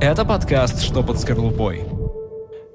Это подкаст «Что под скорлупой».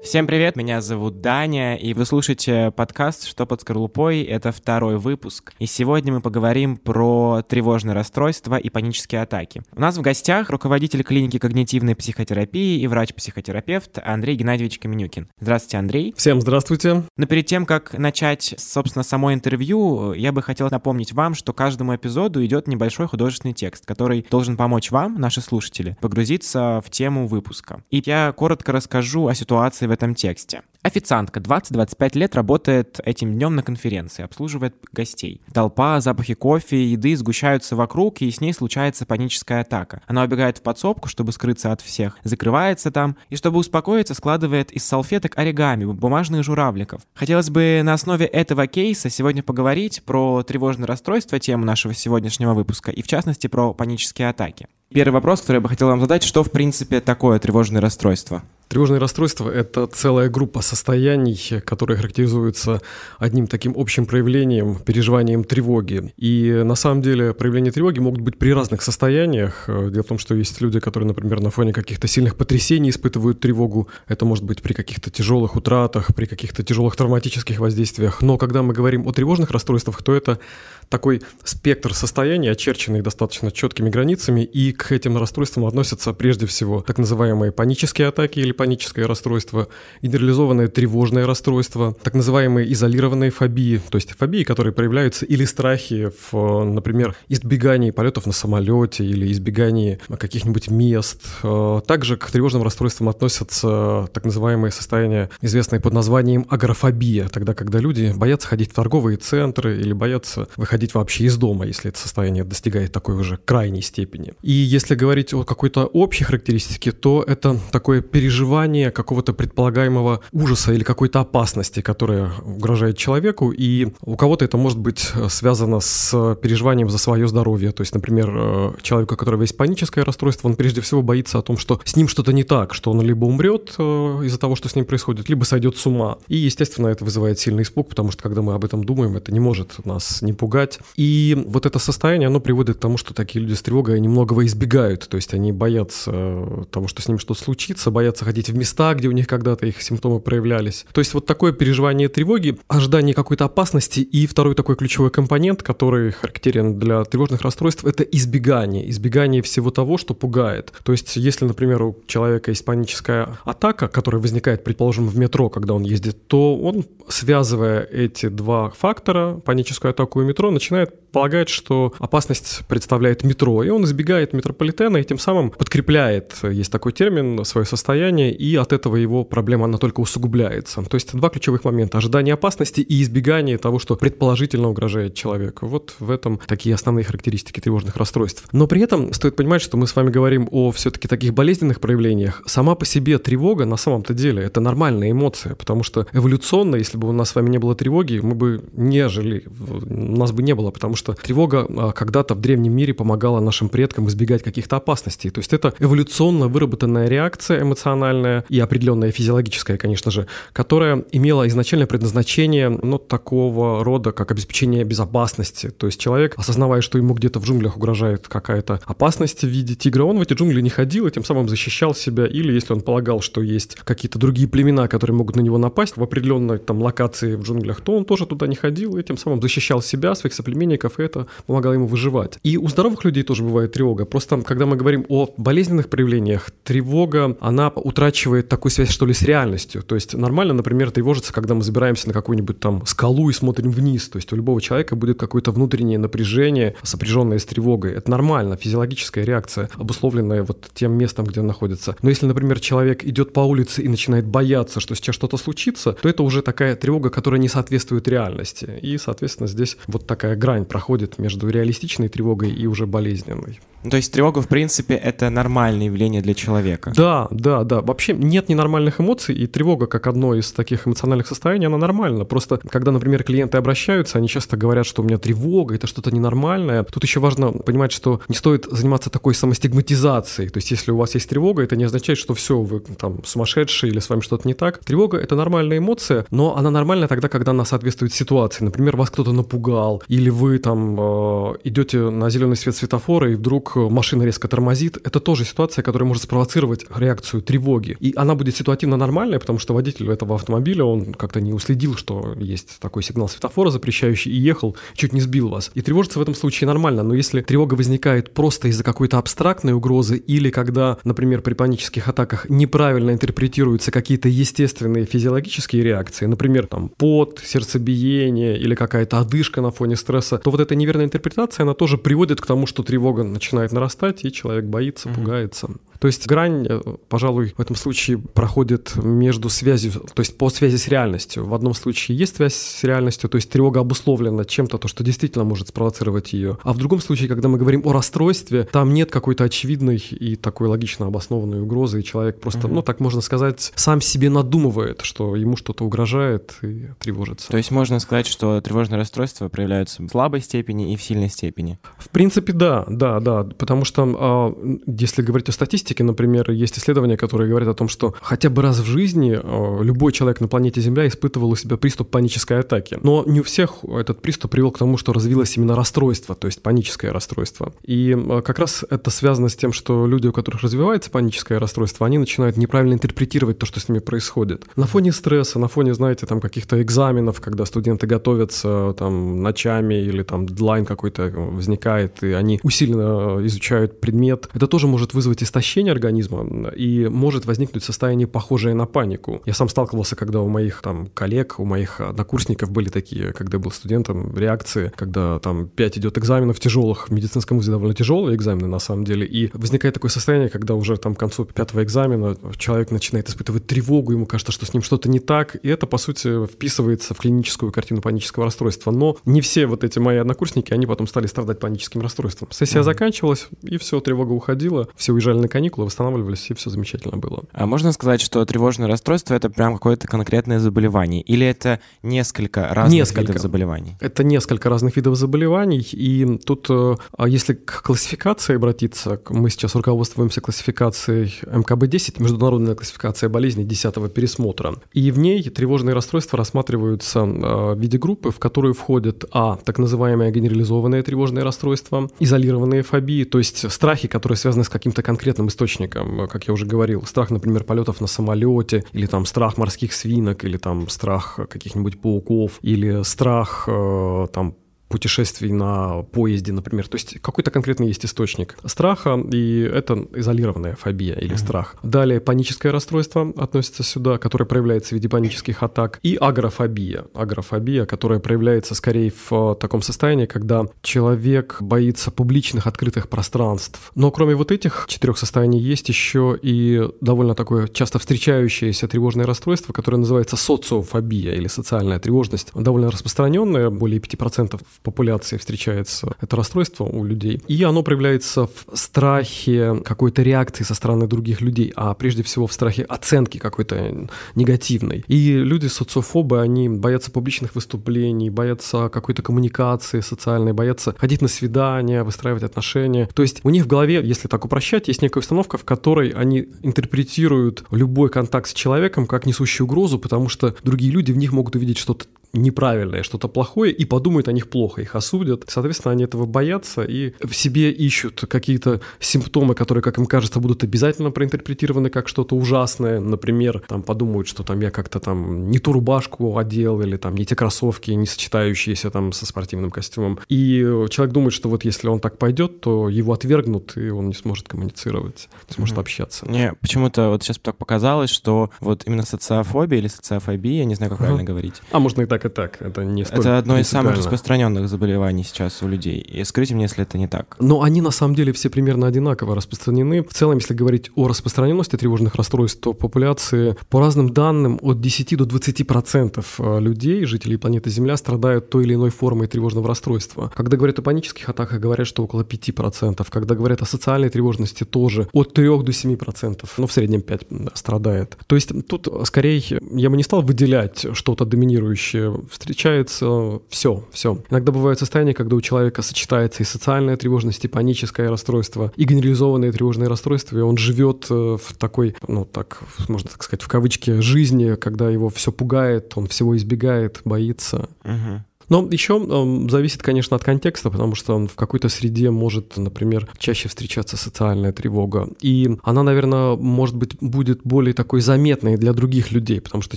Всем привет, меня зовут Даня, и вы слушаете подкаст «Что под скорлупой?» Это второй выпуск. И сегодня мы поговорим про тревожное расстройство и панические атаки. У нас в гостях руководитель клиники когнитивной психотерапии и врач-психотерапевт Андрей Геннадьевич Каменюкин. Здравствуйте, Андрей. Всем здравствуйте. Но перед тем, как начать, собственно, само интервью, я бы хотел напомнить вам, что каждому эпизоду идет небольшой художественный текст, который должен помочь вам, наши слушатели, погрузиться в тему выпуска. И я коротко расскажу о ситуации в этом тексте. Официантка 20-25 лет работает этим днем на конференции, обслуживает гостей. Толпа, запахи кофе, еды сгущаются вокруг, и с ней случается паническая атака. Она убегает в подсобку, чтобы скрыться от всех, закрывается там, и чтобы успокоиться, складывает из салфеток оригами, бумажных журавликов. Хотелось бы на основе этого кейса сегодня поговорить про тревожное расстройство, тему нашего сегодняшнего выпуска, и в частности про панические атаки. Первый вопрос, который я бы хотел вам задать, что в принципе такое тревожное расстройство? Тревожное расстройство – это целая группа состояний, которые характеризуются одним таким общим проявлением, переживанием тревоги. И на самом деле проявления тревоги могут быть при разных состояниях. Дело в том, что есть люди, которые, например, на фоне каких-то сильных потрясений испытывают тревогу. Это может быть при каких-то тяжелых утратах, при каких-то тяжелых травматических воздействиях. Но когда мы говорим о тревожных расстройствах, то это такой спектр состояний, очерченный достаточно четкими границами, и к этим расстройствам относятся прежде всего так называемые панические атаки или паническое расстройство, генерализованное тревожное расстройство, так называемые изолированные фобии, то есть фобии, которые проявляются или страхи в, например, избегании полетов на самолете или избегании каких-нибудь мест. Э, также к тревожным расстройствам относятся так называемые состояния, известные под названием агорафобия, тогда, когда люди боятся ходить в торговые центры или боятся выходить вообще из дома, если это состояние достигает такой уже крайней степени. И если говорить о какой-то общей характеристике, то это такое переживание переживание какого-то предполагаемого ужаса или какой-то опасности, которая угрожает человеку, и у кого-то это может быть э, связано с переживанием за свое здоровье. То есть, например, э, человек, у которого есть паническое расстройство, он прежде всего боится о том, что с ним что-то не так, что он либо умрет э, из-за того, что с ним происходит, либо сойдет с ума. И, естественно, это вызывает сильный испуг, потому что когда мы об этом думаем, это не может нас не пугать. И вот это состояние, оно приводит к тому, что такие люди с тревогой, они многого избегают, то есть они боятся того, что с ним что-то случится, боятся ходить ходить в места, где у них когда-то их симптомы проявлялись. То есть вот такое переживание тревоги, ожидание какой-то опасности и второй такой ключевой компонент, который характерен для тревожных расстройств, это избегание. Избегание всего того, что пугает. То есть если, например, у человека есть паническая атака, которая возникает, предположим, в метро, когда он ездит, то он, связывая эти два фактора, паническую атаку и метро, начинает полагать, что опасность представляет метро, и он избегает метрополитена и тем самым подкрепляет, есть такой термин, свое состояние ожидание, и от этого его проблема, она только усугубляется. То есть два ключевых момента – ожидание опасности и избегание того, что предположительно угрожает человеку. Вот в этом такие основные характеристики тревожных расстройств. Но при этом стоит понимать, что мы с вами говорим о все-таки таких болезненных проявлениях. Сама по себе тревога на самом-то деле – это нормальная эмоция, потому что эволюционно, если бы у нас с вами не было тревоги, мы бы не жили, у нас бы не было, потому что тревога а, когда-то в древнем мире помогала нашим предкам избегать каких-то опасностей. То есть это эволюционно выработанная реакция эмоциональная, эмоциональная и определенная физиологическая, конечно же, которая имела изначальное предназначение, ну, такого рода, как обеспечение безопасности. То есть человек, осознавая, что ему где-то в джунглях угрожает какая-то опасность в виде тигра, он в эти джунгли не ходил и тем самым защищал себя. Или если он полагал, что есть какие-то другие племена, которые могут на него напасть в определенной там локации в джунглях, то он тоже туда не ходил и тем самым защищал себя, своих соплеменников, и это помогало ему выживать. И у здоровых людей тоже бывает тревога. Просто когда мы говорим о болезненных проявлениях, тревога, она утрачивает такую связь, что ли, с реальностью. То есть нормально, например, тревожиться, когда мы забираемся на какую-нибудь там скалу и смотрим вниз. То есть у любого человека будет какое-то внутреннее напряжение, сопряженное с тревогой. Это нормально, физиологическая реакция, обусловленная вот тем местом, где он находится. Но если, например, человек идет по улице и начинает бояться, что сейчас что-то случится, то это уже такая тревога, которая не соответствует реальности. И, соответственно, здесь вот такая грань проходит между реалистичной тревогой и уже болезненной. То есть тревога, в принципе, это нормальное явление для человека. Да, да, да. Вообще нет ненормальных эмоций, и тревога, как одно из таких эмоциональных состояний, она нормальна. Просто, когда, например, клиенты обращаются, они часто говорят, что у меня тревога, это что-то ненормальное. Тут еще важно понимать, что не стоит заниматься такой самостигматизацией. То есть, если у вас есть тревога, это не означает, что все, вы там сумасшедший или с вами что-то не так. Тревога — это нормальная эмоция, но она нормальная тогда, когда она соответствует ситуации. Например, вас кто-то напугал, или вы там э, идете на зеленый свет светофора, и вдруг вдруг машина резко тормозит, это тоже ситуация, которая может спровоцировать реакцию тревоги. И она будет ситуативно нормальная, потому что водитель этого автомобиля, он как-то не уследил, что есть такой сигнал светофора запрещающий, и ехал, чуть не сбил вас. И тревожиться в этом случае нормально, но если тревога возникает просто из-за какой-то абстрактной угрозы или когда, например, при панических атаках неправильно интерпретируются какие-то естественные физиологические реакции, например, там пот, сердцебиение или какая-то одышка на фоне стресса, то вот эта неверная интерпретация, она тоже приводит к тому, что тревога начинает нарастать, и человек боится, mm-hmm. пугается. То есть грань, э, пожалуй, в этом случае проходит между связью, то есть по связи с реальностью. В одном случае есть связь с реальностью, то есть тревога обусловлена чем-то, то, что действительно может спровоцировать ее. А в другом случае, когда мы говорим о расстройстве, там нет какой-то очевидной и такой логично обоснованной угрозы, и человек просто, угу. ну так можно сказать, сам себе надумывает, что ему что-то угрожает и тревожится. То есть можно сказать, что тревожные расстройства проявляются в слабой степени и в сильной степени? В принципе, да, да, да, потому что если говорить о статистике, статистике, например, есть исследования, которые говорят о том, что хотя бы раз в жизни э, любой человек на планете Земля испытывал у себя приступ панической атаки. Но не у всех этот приступ привел к тому, что развилось именно расстройство, то есть паническое расстройство. И э, как раз это связано с тем, что люди, у которых развивается паническое расстройство, они начинают неправильно интерпретировать то, что с ними происходит. На фоне стресса, на фоне, знаете, там каких-то экзаменов, когда студенты готовятся там ночами или там дедлайн какой-то возникает, и они усиленно изучают предмет, это тоже может вызвать истощение истощение организма, и может возникнуть состояние, похожее на панику. Я сам сталкивался, когда у моих там коллег, у моих однокурсников были такие, когда был студентом, реакции, когда там 5 идет экзаменов тяжелых, в медицинском вузе довольно тяжелые экзамены на самом деле, и возникает такое состояние, когда уже там к концу пятого экзамена человек начинает испытывать тревогу, ему кажется, что с ним что-то не так, и это, по сути, вписывается в клиническую картину панического расстройства. Но не все вот эти мои однокурсники, они потом стали страдать паническим расстройством. Сессия mm-hmm. заканчивалась, и все, тревога уходила, все уезжали на каникулы, восстанавливались, и все замечательно было. А можно сказать, что тревожное расстройство — это прям какое-то конкретное заболевание? Или это несколько разных несколько. видов заболеваний? Это несколько разных видов заболеваний, и тут, э, а если к классификации обратиться, мы сейчас руководствуемся классификацией МКБ-10, международная классификация болезней 10 пересмотра, и в ней тревожные расстройства рассматриваются э, в виде группы, в которую входят а. так называемые генерализованные тревожные расстройства, изолированные фобии, то есть страхи, которые связаны с каким-то конкретным источником источником, как я уже говорил. Страх, например, полетов на самолете, или там страх морских свинок, или там страх каких-нибудь пауков, или страх э, там путешествий на поезде, например. То есть какой-то конкретный есть источник страха, и это изолированная фобия или mm-hmm. страх. Далее паническое расстройство относится сюда, которое проявляется в виде панических атак, и агрофобия. Агрофобия, которая проявляется скорее в таком состоянии, когда человек боится публичных открытых пространств. Но кроме вот этих четырех состояний есть еще и довольно такое часто встречающееся тревожное расстройство, которое называется социофобия или социальная тревожность. Довольно распространенное, более 5% в популяции встречается это расстройство у людей. И оно проявляется в страхе какой-то реакции со стороны других людей, а прежде всего в страхе оценки какой-то негативной. И люди социофобы, они боятся публичных выступлений, боятся какой-то коммуникации социальной, боятся ходить на свидания, выстраивать отношения. То есть у них в голове, если так упрощать, есть некая установка, в которой они интерпретируют любой контакт с человеком как несущую угрозу, потому что другие люди в них могут увидеть что-то неправильное, что-то плохое, и подумают о них плохо, их осудят. Соответственно, они этого боятся и в себе ищут какие-то симптомы, которые, как им кажется, будут обязательно проинтерпретированы как что-то ужасное. Например, там подумают, что там я как-то там не ту рубашку одел, или там не те кроссовки, не сочетающиеся там со спортивным костюмом. И человек думает, что вот если он так пойдет, то его отвергнут, и он не сможет коммуницировать, не сможет mm-hmm. общаться. Мне почему-то вот сейчас так показалось, что вот именно социофобия или социофобия, не знаю, как uh-huh. правильно говорить. А можно и так, и так. Это не Это одно из самых распространенных заболеваний сейчас у людей. И скажите мне, если это не так. Но они на самом деле все примерно одинаково распространены. В целом, если говорить о распространенности тревожных расстройств, то популяции, по разным данным, от 10 до 20 процентов э, людей, жителей планеты Земля, страдают той или иной формой тревожного расстройства. Когда говорят о панических атаках, говорят, что около 5 процентов. Когда говорят о социальной тревожности, тоже от 3 до 7 процентов. Ну, в среднем 5 да, страдает. То есть тут скорее я бы не стал выделять что-то доминирующее встречается все, все. Иногда бывают состояния, когда у человека сочетается и социальная тревожность, и паническое расстройство, и генерализованное тревожное расстройство, и он живет э, в такой, ну так, можно так сказать, в кавычке, жизни, когда его все пугает, он всего избегает, боится. Угу. Но еще э, зависит, конечно, от контекста, потому что в какой-то среде может, например, чаще встречаться социальная тревога. И она, наверное, может быть, будет более такой заметной для других людей, потому что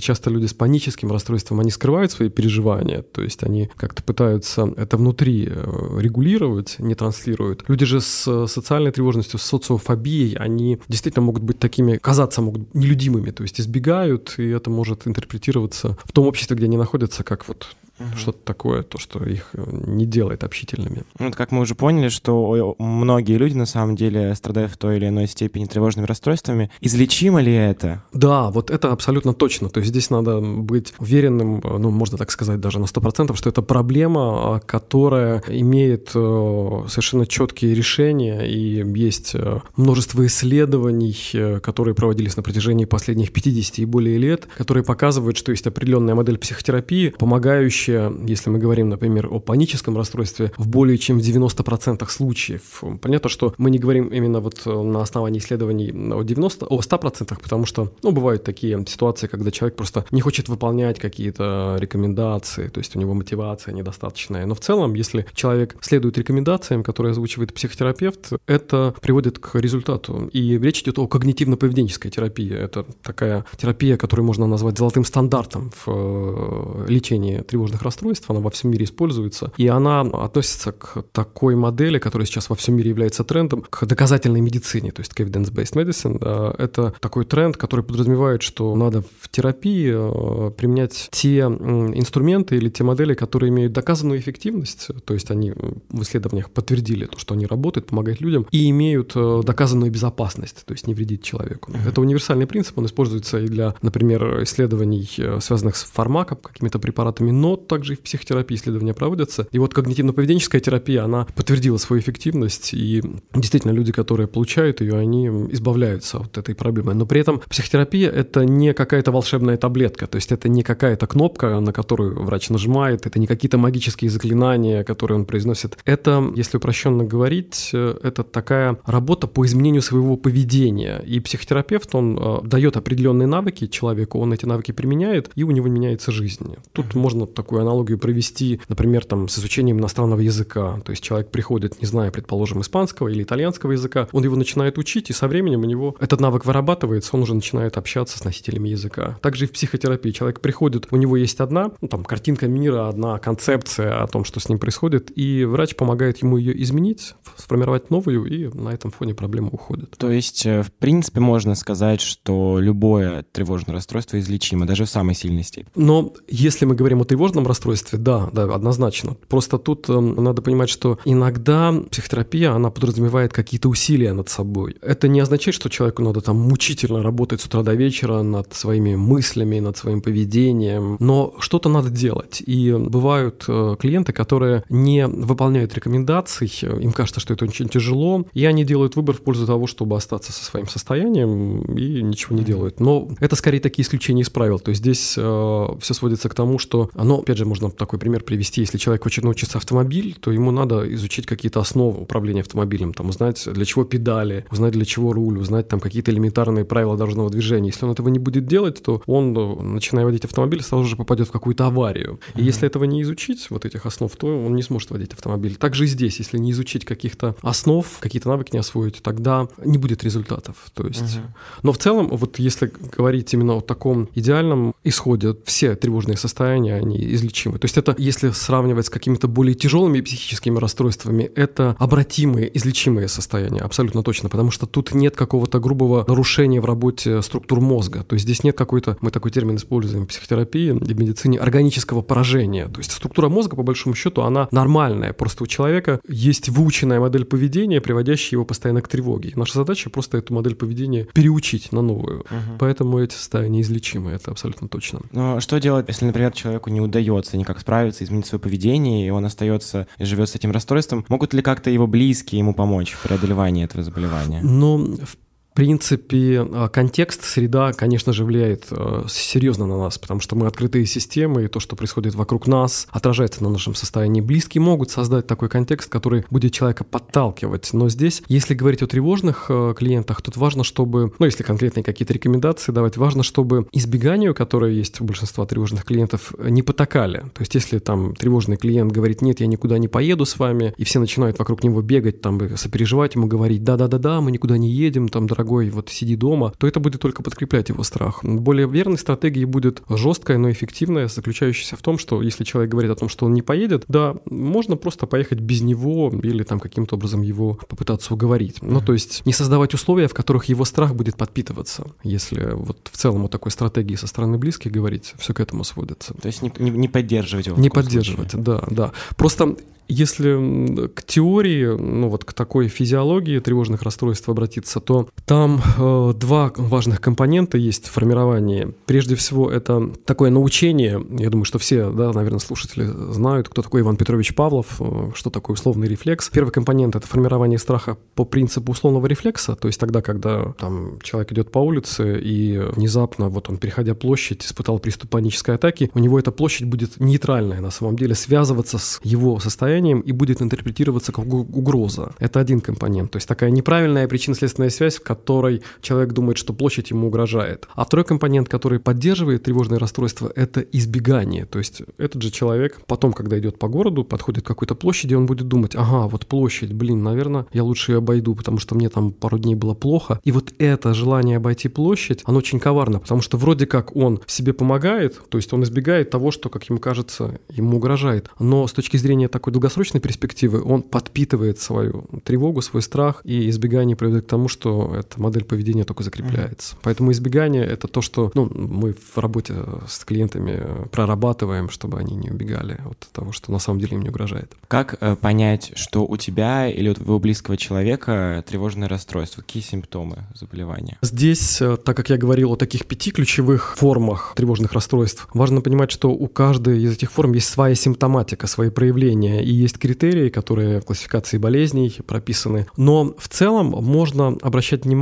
часто люди с паническим расстройством, они скрывают свои переживания, то есть они как-то пытаются это внутри э, регулировать, не транслируют. Люди же с социальной тревожностью, с социофобией, они действительно могут быть такими, казаться могут нелюдимыми, то есть избегают, и это может интерпретироваться в том обществе, где они находятся, как вот угу. что-то такое, то, что их э, не делает общительными. Ну, вот как мы уже поняли, что многие люди на самом деле страдают в той или иной степени тревожными расстройствами. Излечимо ли это? Да, вот это абсолютно точно. То есть здесь надо быть уверенным, э, ну, можно так сказать, даже на 100%, что это проблема, а, которая имеет э, совершенно четкие решения, и есть множество исследований, которые проводились на протяжении последних 50 и более лет, которые показывают, что есть определенная модель психотерапии, помогающая вообще, если мы говорим, например, о паническом расстройстве, в более чем в 90% случаев. Понятно, что мы не говорим именно вот э, на основании исследований о 90, о 100%, потому что, ну, бывают такие ситуации, когда человек просто не хочет выполнять какие-то рекомендации, то есть у него мотивация недостаточная. Но в целом, если человек следует рекомендациям, которые озвучивает психотерапевт, это приводит к результату. И речь идет о когнитивно-поведенческой терапии. Это такая терапия, которую можно назвать золотым стандартом в э, лечении тревожных тревожных расстройств, она во всем мире используется, и она относится к такой модели, которая сейчас во всем мире является трендом, к доказательной медицине, то есть к evidence-based medicine. Это такой тренд, который подразумевает, что надо в терапии э, применять те инструменты или те модели, которые имеют доказанную эффективность, то есть они в исследованиях подтвердили то, что они работают, помогают людям, и имеют э, доказанную безопасность, то есть не вредить человеку. Это универсальный принцип, он используется и для, например, исследований, э, связанных с фармаком, какими-то препаратами, но также и в психотерапии исследования проводятся. И вот когнитивно-поведенческая терапия, она подтвердила свою эффективность, и действительно люди, которые получают ее, они избавляются от этой проблемы. Но при этом психотерапия — это не какая-то волшебная таблетка, то есть это не какая-то кнопка, на которую врач нажимает, это не какие-то магические заклинания, которые он произносит. Это, если упрощенно говорить, это такая работа по изменению своего поведения. И психотерапевт, он э, дает определенные навыки человеку, он эти навыки применяет, и у него меняется жизнь. Тут можно такую такую аналогию провести, например, там, с изучением иностранного языка. То есть человек приходит, не зная, предположим, испанского или итальянского языка, он его начинает учить, и со временем у него этот навык вырабатывается, он уже начинает общаться с носителями языка. Также и в психотерапии человек приходит, у него есть одна, ну, там, картинка мира, одна концепция о том, что с ним происходит, и врач помогает ему ее изменить, сформировать новую, и на этом фоне проблема уходит. То есть, э, в принципе, можно сказать, что любое тревожное расстройство излечимо, даже в самой сильной степени. Но если мы говорим о тревожном расстройстве, да, да, однозначно. Просто тут э, надо понимать, что иногда психотерапия, она подразумевает какие-то усилия над собой. Это не означает, что человеку надо там мучительно работать с утра до вечера над своими мыслями, над своим поведением, но что-то надо делать. И бывают э, клиенты, которые не выполняют рекомендаций, им кажется, что это очень тяжело, и они делают выбор в пользу того, чтобы остаться со своим состоянием и ничего не делают. Но это скорее такие исключения из правил. То есть здесь э, все сводится к тому, что оно, опять же, можно такой пример привести. Если человек хочет научиться автомобиль, то ему надо изучить какие-то основы управления автомобилем, там, узнать, для чего педали, узнать, для чего руль, узнать там какие-то элементарные правила дорожного движения. Если он этого не будет делать, то он, начиная водить автомобиль, сразу же попадет в какую-то аварию. И mm-hmm. если этого не изучить, вот этих основ, то он не сможет водить автомобиль. Также и здесь, если не изучить каких-то основ, какие-то навыки не освоить, тогда не будет результатов. То есть, mm-hmm. но в целом, вот если говорить именно о таком идеальном исходе, все тревожные состояния, они излечимы. То есть это, если сравнивать с какими-то более тяжелыми психическими расстройствами, это обратимые, излечимые состояния, абсолютно точно, потому что тут нет какого-то грубого нарушения в работе структур мозга. То есть здесь нет какой-то, мы такой термин используем в психотерапии и в медицине, органического поражения. То есть структура мозга, по большому счету, она нормальная. Просто у человека есть выученная модель поведения, приводящая его постоянно к тревоге. И наша задача просто эту модель поведения переучить на новую. Угу. Поэтому эти состояния излечимы, это абсолютно точно. Но что делать, если, например, человеку не удается удается никак справиться, изменить свое поведение, и он остается и живет с этим расстройством, могут ли как-то его близкие ему помочь в преодолевании этого заболевания? Ну, в Принципе, а, контекст, среда, конечно же, влияет а, серьезно на нас, потому что мы открытые системы, и то, что происходит вокруг нас, отражается на нашем состоянии. Близкие могут создать такой контекст, который будет человека подталкивать. Но здесь, если говорить о тревожных а, клиентах, тут важно, чтобы, ну, если конкретные какие-то рекомендации давать, важно, чтобы избеганию, которое есть у большинства тревожных клиентов, не потакали. То есть, если там тревожный клиент говорит, нет, я никуда не поеду с вами, и все начинают вокруг него бегать, там, сопереживать ему, говорить, да-да-да-да, мы никуда не едем, там, дорогой, вот сиди дома, то это будет только подкреплять его страх. Более верной стратегией будет жесткая, но эффективная, заключающаяся в том, что если человек говорит о том, что он не поедет, да, можно просто поехать без него или там каким-то образом его попытаться уговорить. Ну, то есть не создавать условия, в которых его страх будет подпитываться. Если вот в целом о такой стратегии со стороны близких говорить, все к этому сводится. То есть не, не, не поддерживать его. Не поддерживать, случае. да, да. Просто если к теории, ну вот к такой физиологии тревожных расстройств обратиться, то там э, два важных компонента есть в формировании. Прежде всего, это такое научение. Я думаю, что все, да, наверное, слушатели знают, кто такой Иван Петрович Павлов, э, что такое условный рефлекс. Первый компонент — это формирование страха по принципу условного рефлекса, то есть тогда, когда там человек идет по улице и внезапно, вот он, переходя площадь, испытал приступ панической атаки, у него эта площадь будет нейтральная на самом деле, связываться с его состоянием и будет интерпретироваться как угроза. Это один компонент. То есть такая неправильная причинно-следственная связь, в которой человек думает, что площадь ему угрожает. А второй компонент, который поддерживает тревожное расстройство, это избегание. То есть этот же человек потом, когда идет по городу, подходит к какой-то площади, он будет думать, ага, вот площадь, блин, наверное, я лучше ее обойду, потому что мне там пару дней было плохо. И вот это желание обойти площадь, оно очень коварно, потому что вроде как он себе помогает, то есть он избегает того, что, как ему кажется, ему угрожает. Но с точки зрения такой долгосрочной перспективы он подпитывает свою тревогу, свой страх, и избегание приводит к тому, что эта модель поведения только закрепляется. Mm-hmm. Поэтому избегание — это то, что ну, мы в работе с клиентами прорабатываем, чтобы они не убегали от того, что на самом деле им не угрожает. Как э, понять, что у тебя или у твоего близкого человека тревожное расстройство? Какие симптомы заболевания? Здесь, э, так как я говорил о таких пяти ключевых формах тревожных расстройств, важно понимать, что у каждой из этих форм есть своя симптоматика, свои проявления, и есть критерии, которые в классификации болезней прописаны. Но в целом можно обращать внимание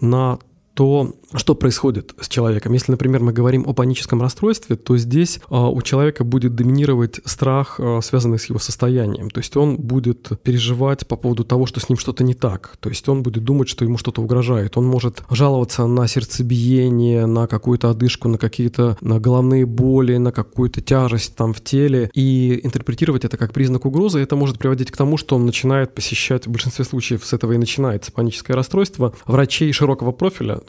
на то, что происходит с человеком. Если, например, мы говорим о паническом расстройстве, то здесь а, у человека будет доминировать страх, а, связанный с его состоянием. То есть он будет переживать по поводу того, что с ним что-то не так. То есть он будет думать, что ему что-то угрожает. Он может жаловаться на сердцебиение, на какую-то одышку, на какие-то на головные боли, на какую-то тяжесть там в теле и интерпретировать это как признак угрозы. Это может приводить к тому, что он начинает посещать, в большинстве случаев с этого и начинается паническое расстройство, врачей широкого профиля,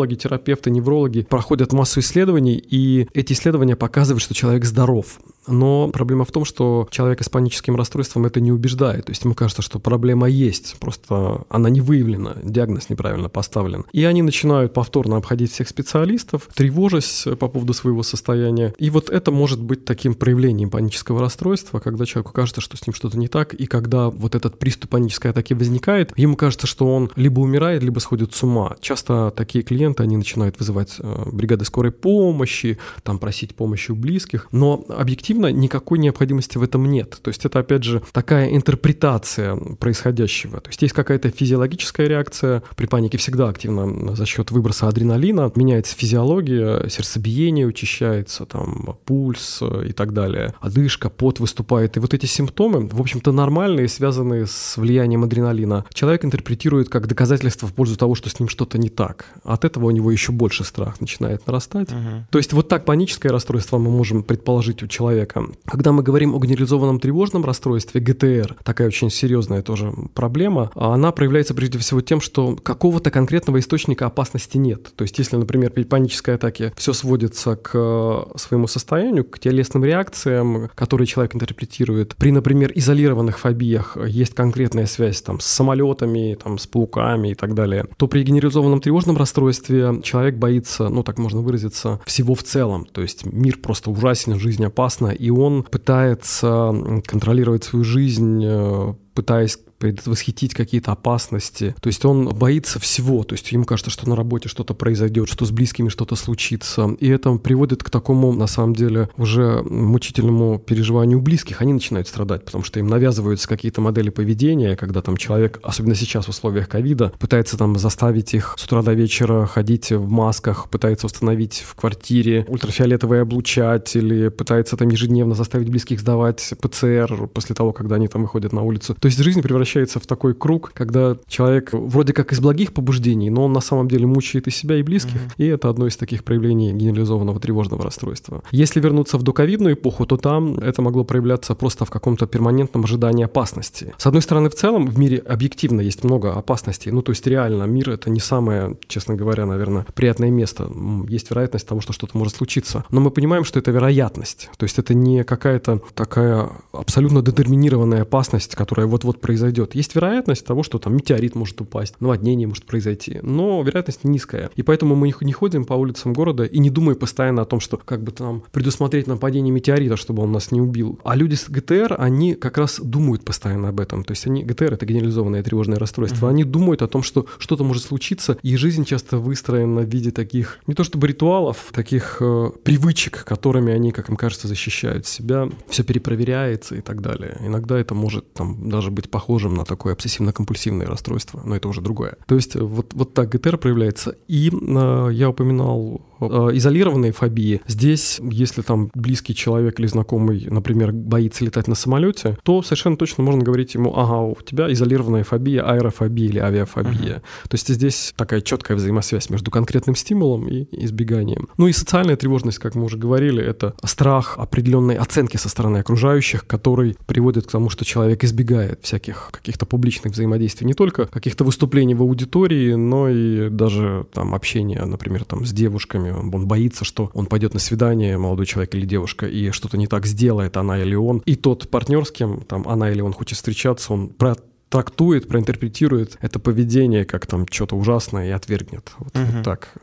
кардиологи, терапевты, неврологи проходят массу исследований, и эти исследования показывают, что человек здоров. Но проблема в том, что человека с паническим расстройством это не убеждает. То есть ему кажется, что проблема есть, просто она не выявлена, диагноз неправильно поставлен. И они начинают повторно обходить всех специалистов, тревожась по поводу своего состояния. И вот это может быть таким проявлением панического расстройства, когда человеку кажется, что с ним что-то не так, и когда вот этот приступ панической атаки возникает, ему кажется, что он либо умирает, либо сходит с ума. Часто такие клиенты, они начинают вызывать э, бригады скорой помощи, там просить помощи у близких, но объективно объективно никакой необходимости в этом нет. То есть это, опять же, такая интерпретация происходящего. То есть есть какая-то физиологическая реакция. При панике всегда активно за счет выброса адреналина меняется физиология, сердцебиение учащается, там, пульс и так далее. Одышка, пот выступает. И вот эти симптомы, в общем-то, нормальные, связанные с влиянием адреналина. Человек интерпретирует как доказательство в пользу того, что с ним что-то не так. От этого у него еще больше страх начинает нарастать. Угу. То есть вот так паническое расстройство мы можем предположить у человека человека. Когда мы говорим о генерализованном тревожном расстройстве, ГТР, такая очень серьезная тоже проблема, она проявляется прежде всего тем, что какого-то конкретного источника опасности нет. То есть если, например, при панической атаке все сводится к э, своему состоянию, к телесным реакциям, которые человек интерпретирует, при, например, изолированных фобиях есть конкретная связь там, с самолетами, там, с пауками и так далее, то при генерализованном тревожном расстройстве человек боится, ну так можно выразиться, всего в целом. То есть мир просто ужасен, жизнь опасна, и он пытается контролировать свою жизнь, э, пытаясь предвосхитить какие-то опасности. То есть он боится всего. То есть ему кажется, что на работе что-то произойдет, что с близкими что-то случится. И это приводит к такому, на самом деле, уже мучительному переживанию близких. Они начинают страдать, потому что им навязываются какие-то модели поведения, когда там человек, особенно сейчас в условиях ковида, пытается там заставить их с утра до вечера ходить в масках, пытается установить в квартире ультрафиолетовые облучатели, пытается там ежедневно заставить близких сдавать ПЦР после того, когда они там выходят на улицу. То есть жизнь превращается в такой круг, когда человек вроде как из благих побуждений, но он на самом деле мучает и себя, и близких. Mm-hmm. И это одно из таких проявлений генерализованного тревожного расстройства. Если вернуться в доковидную эпоху, то там это могло проявляться просто в каком-то перманентном ожидании опасности. С одной стороны, в целом в мире объективно есть много опасностей. Ну, то есть реально мир — это не самое, честно говоря, наверное, приятное место. Есть вероятность того, что что-то может случиться. Но мы понимаем, что это вероятность. То есть это не какая-то такая абсолютно детерминированная опасность, которая вот-вот произойдет. Есть вероятность того, что там метеорит может упасть, наводнение может произойти, но вероятность низкая. И поэтому мы не ходим по улицам города и не думаем постоянно о том, что как бы там предусмотреть нападение метеорита, чтобы он нас не убил. А люди с ГТР, они как раз думают постоянно об этом. То есть они, ГТР — это генерализованное тревожное расстройство, mm-hmm. они думают о том, что что-то может случиться, и жизнь часто выстроена в виде таких, не то чтобы ритуалов, таких э, привычек, которыми они, как им кажется, защищают себя, все перепроверяется и так далее. Иногда это может там даже быть похожим на такое обсессивно-компульсивное расстройство, но это уже другое. То есть вот, вот так ГТР проявляется. И э, я упоминал изолированные фобии. Здесь, если там близкий человек или знакомый, например, боится летать на самолете, то совершенно точно можно говорить ему, ага, у тебя изолированная фобия, аэрофобия или авиафобия. Uh-huh. То есть здесь такая четкая взаимосвязь между конкретным стимулом и избеганием. Ну и социальная тревожность, как мы уже говорили, это страх определенной оценки со стороны окружающих, который приводит к тому, что человек избегает всяких каких-то публичных взаимодействий, не только каких-то выступлений в аудитории, но и даже там общения, например, там с девушками, он боится, что он пойдет на свидание, молодой человек или девушка, и что-то не так сделает она или он. И тот партнер, с кем там она или он хочет встречаться, он про трактует, проинтерпретирует это поведение как там что-то ужасное и отвергнет. Вот, угу. вот так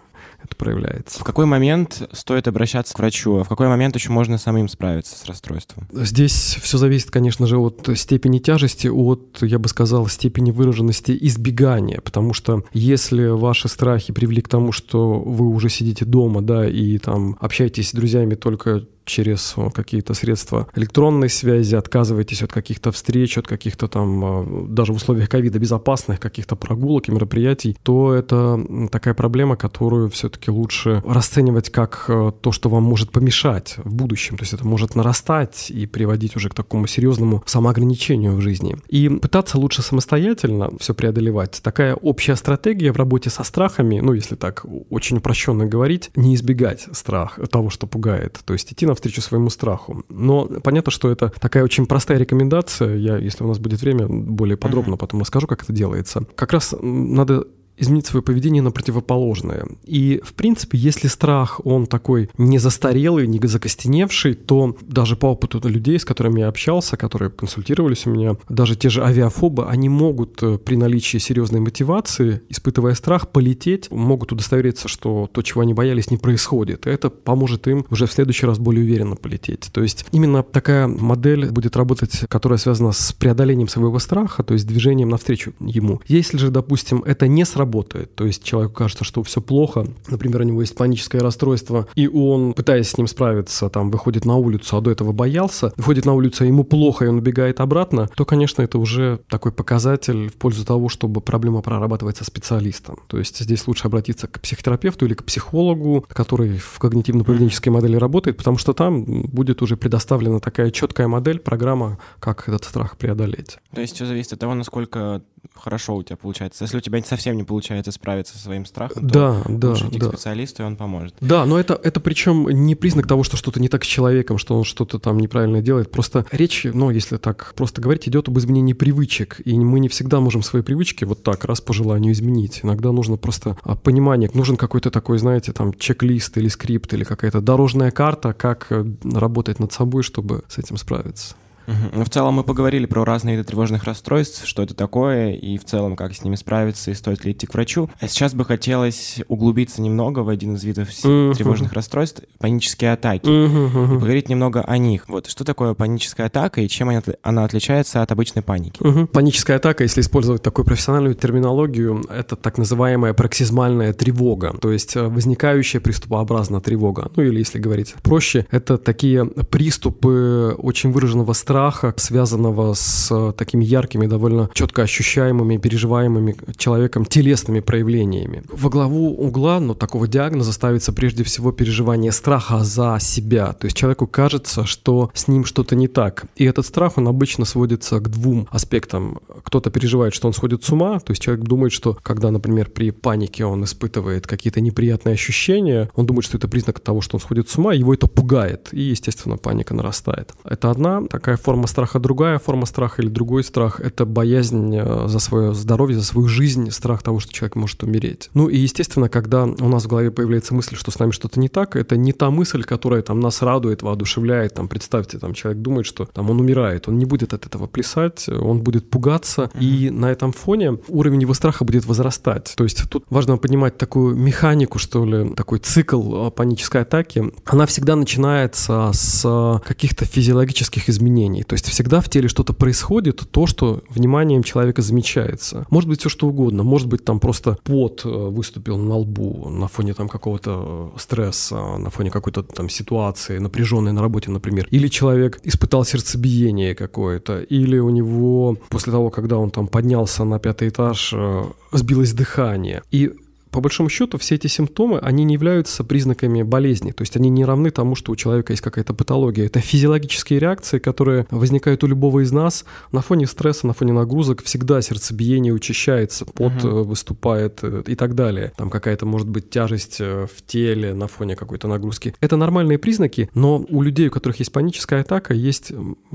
это проявляется. В какой момент стоит обращаться к врачу, а в какой момент еще можно самим справиться с расстройством? Здесь все зависит, конечно же, от степени тяжести, от, я бы сказал, степени выраженности избегания, потому что если ваши страхи привели к тому, что вы уже сидите дома, да, и там общаетесь с друзьями только через какие-то средства электронной связи, отказываетесь от каких-то встреч, от каких-то там, а, даже в условиях ковида, безопасных каких-то прогулок и мероприятий, то это такая проблема, которую все-таки лучше расценивать как э, то, что вам может помешать в будущем. То есть это может нарастать и приводить уже к такому серьезному самоограничению в жизни. И пытаться лучше самостоятельно все преодолевать. Такая общая стратегия в работе со страхами, ну, если так очень упрощенно говорить, не избегать страх того, что пугает. То есть идти на навстречу своему страху. Но понятно, что это такая очень простая рекомендация. Я, если у нас будет время, более подробно uh-huh. потом расскажу, как это делается. Как раз надо изменить свое поведение на противоположное. И, в принципе, если страх, он такой не застарелый, не закостеневший, то даже по опыту людей, с которыми я общался, которые консультировались у меня, даже те же авиафобы, они могут э, при наличии серьезной мотивации, испытывая страх, полететь, могут удостовериться, что то, чего они боялись, не происходит. Это поможет им уже в следующий раз более уверенно полететь. То есть именно такая модель будет работать, которая связана с преодолением своего страха, то есть движением навстречу ему. Если же, допустим, это не сработает, работает. То есть человеку кажется, что все плохо, например, у него есть паническое расстройство, и он, пытаясь с ним справиться, там, выходит на улицу, а до этого боялся, выходит на улицу, а ему плохо, и он убегает обратно, то, конечно, это уже такой показатель в пользу того, чтобы проблема прорабатывается специалистом. То есть здесь лучше обратиться к психотерапевту или к психологу, который в когнитивно-поведенческой модели работает, потому что там будет уже предоставлена такая четкая модель, программа, как этот страх преодолеть. То есть все зависит от того, насколько хорошо у тебя получается. Если у тебя совсем не получается справиться со своим страхом, да, то да, лучше идти да. к специалисту, и он поможет. Да, но это, это причем не признак того, что что-то не так с человеком, что он что-то там неправильно делает. Просто речь, ну, если так просто говорить, идет об изменении привычек. И мы не всегда можем свои привычки вот так раз по желанию изменить. Иногда нужно просто а, понимание, нужен какой-то такой, знаете, там чек-лист или скрипт, или какая-то дорожная карта, как э, работать над собой, чтобы с этим справиться. Ну, в целом мы поговорили про разные виды тревожных расстройств, что это такое, и в целом как с ними справиться, и стоит ли идти к врачу. А сейчас бы хотелось углубиться немного в один из видов тревожных расстройств — панические атаки. И поговорить немного о них. Вот, что такое паническая атака и чем она, отличается от обычной паники? Паническая атака, если использовать такую профессиональную терминологию, это так называемая проксизмальная тревога, то есть э, возникающая приступообразная тревога. Ну или, если говорить проще, это такие приступы очень выраженного страха, связанного с такими яркими, довольно четко ощущаемыми, переживаемыми человеком телесными проявлениями. Во главу угла, но ну, такого диагноза ставится прежде всего переживание страха за себя. То есть человеку кажется, что с ним что-то не так. И этот страх, он обычно сводится к двум аспектам. Кто-то переживает, что он сходит с ума, то есть человек думает, что когда, например, при панике он испытывает какие-то неприятные ощущения, он думает, что это признак того, что он сходит с ума, его это пугает, и, естественно, паника нарастает. Это одна такая форма страха, другая форма страха или другой страх — это боязнь э, за свое здоровье, за свою жизнь, страх того, что человек может умереть. Ну и, естественно, когда у нас в голове появляется мысль, что с нами что-то не так, это не та мысль, которая там нас радует, воодушевляет, там, представьте, там человек думает, что там он умирает, он не будет от этого плясать, он будет пугаться, mm-hmm. и на этом фоне уровень его страха будет возрастать. То есть тут важно понимать такую механику, что ли, такой цикл э, панической атаки. Она всегда начинается с каких-то физиологических изменений. То есть всегда в теле что-то происходит, то, что вниманием человека замечается. Может быть все что угодно. Может быть там просто пот э, выступил на лбу на фоне там какого-то стресса, на фоне какой-то там ситуации напряженной на работе, например. Или человек испытал сердцебиение какое-то, или у него после того, когда он там поднялся на пятый этаж, э, сбилось дыхание. И по большому счету все эти симптомы, они не являются признаками болезни, то есть они не равны тому, что у человека есть какая-то патология. Это физиологические реакции, которые возникают у любого из нас на фоне стресса, на фоне нагрузок. Всегда сердцебиение учащается, пот uh-huh. выступает э, и так далее. Там какая-то может быть тяжесть э, в теле на фоне какой-то нагрузки. Это нормальные признаки, но у людей, у которых есть паническая атака, есть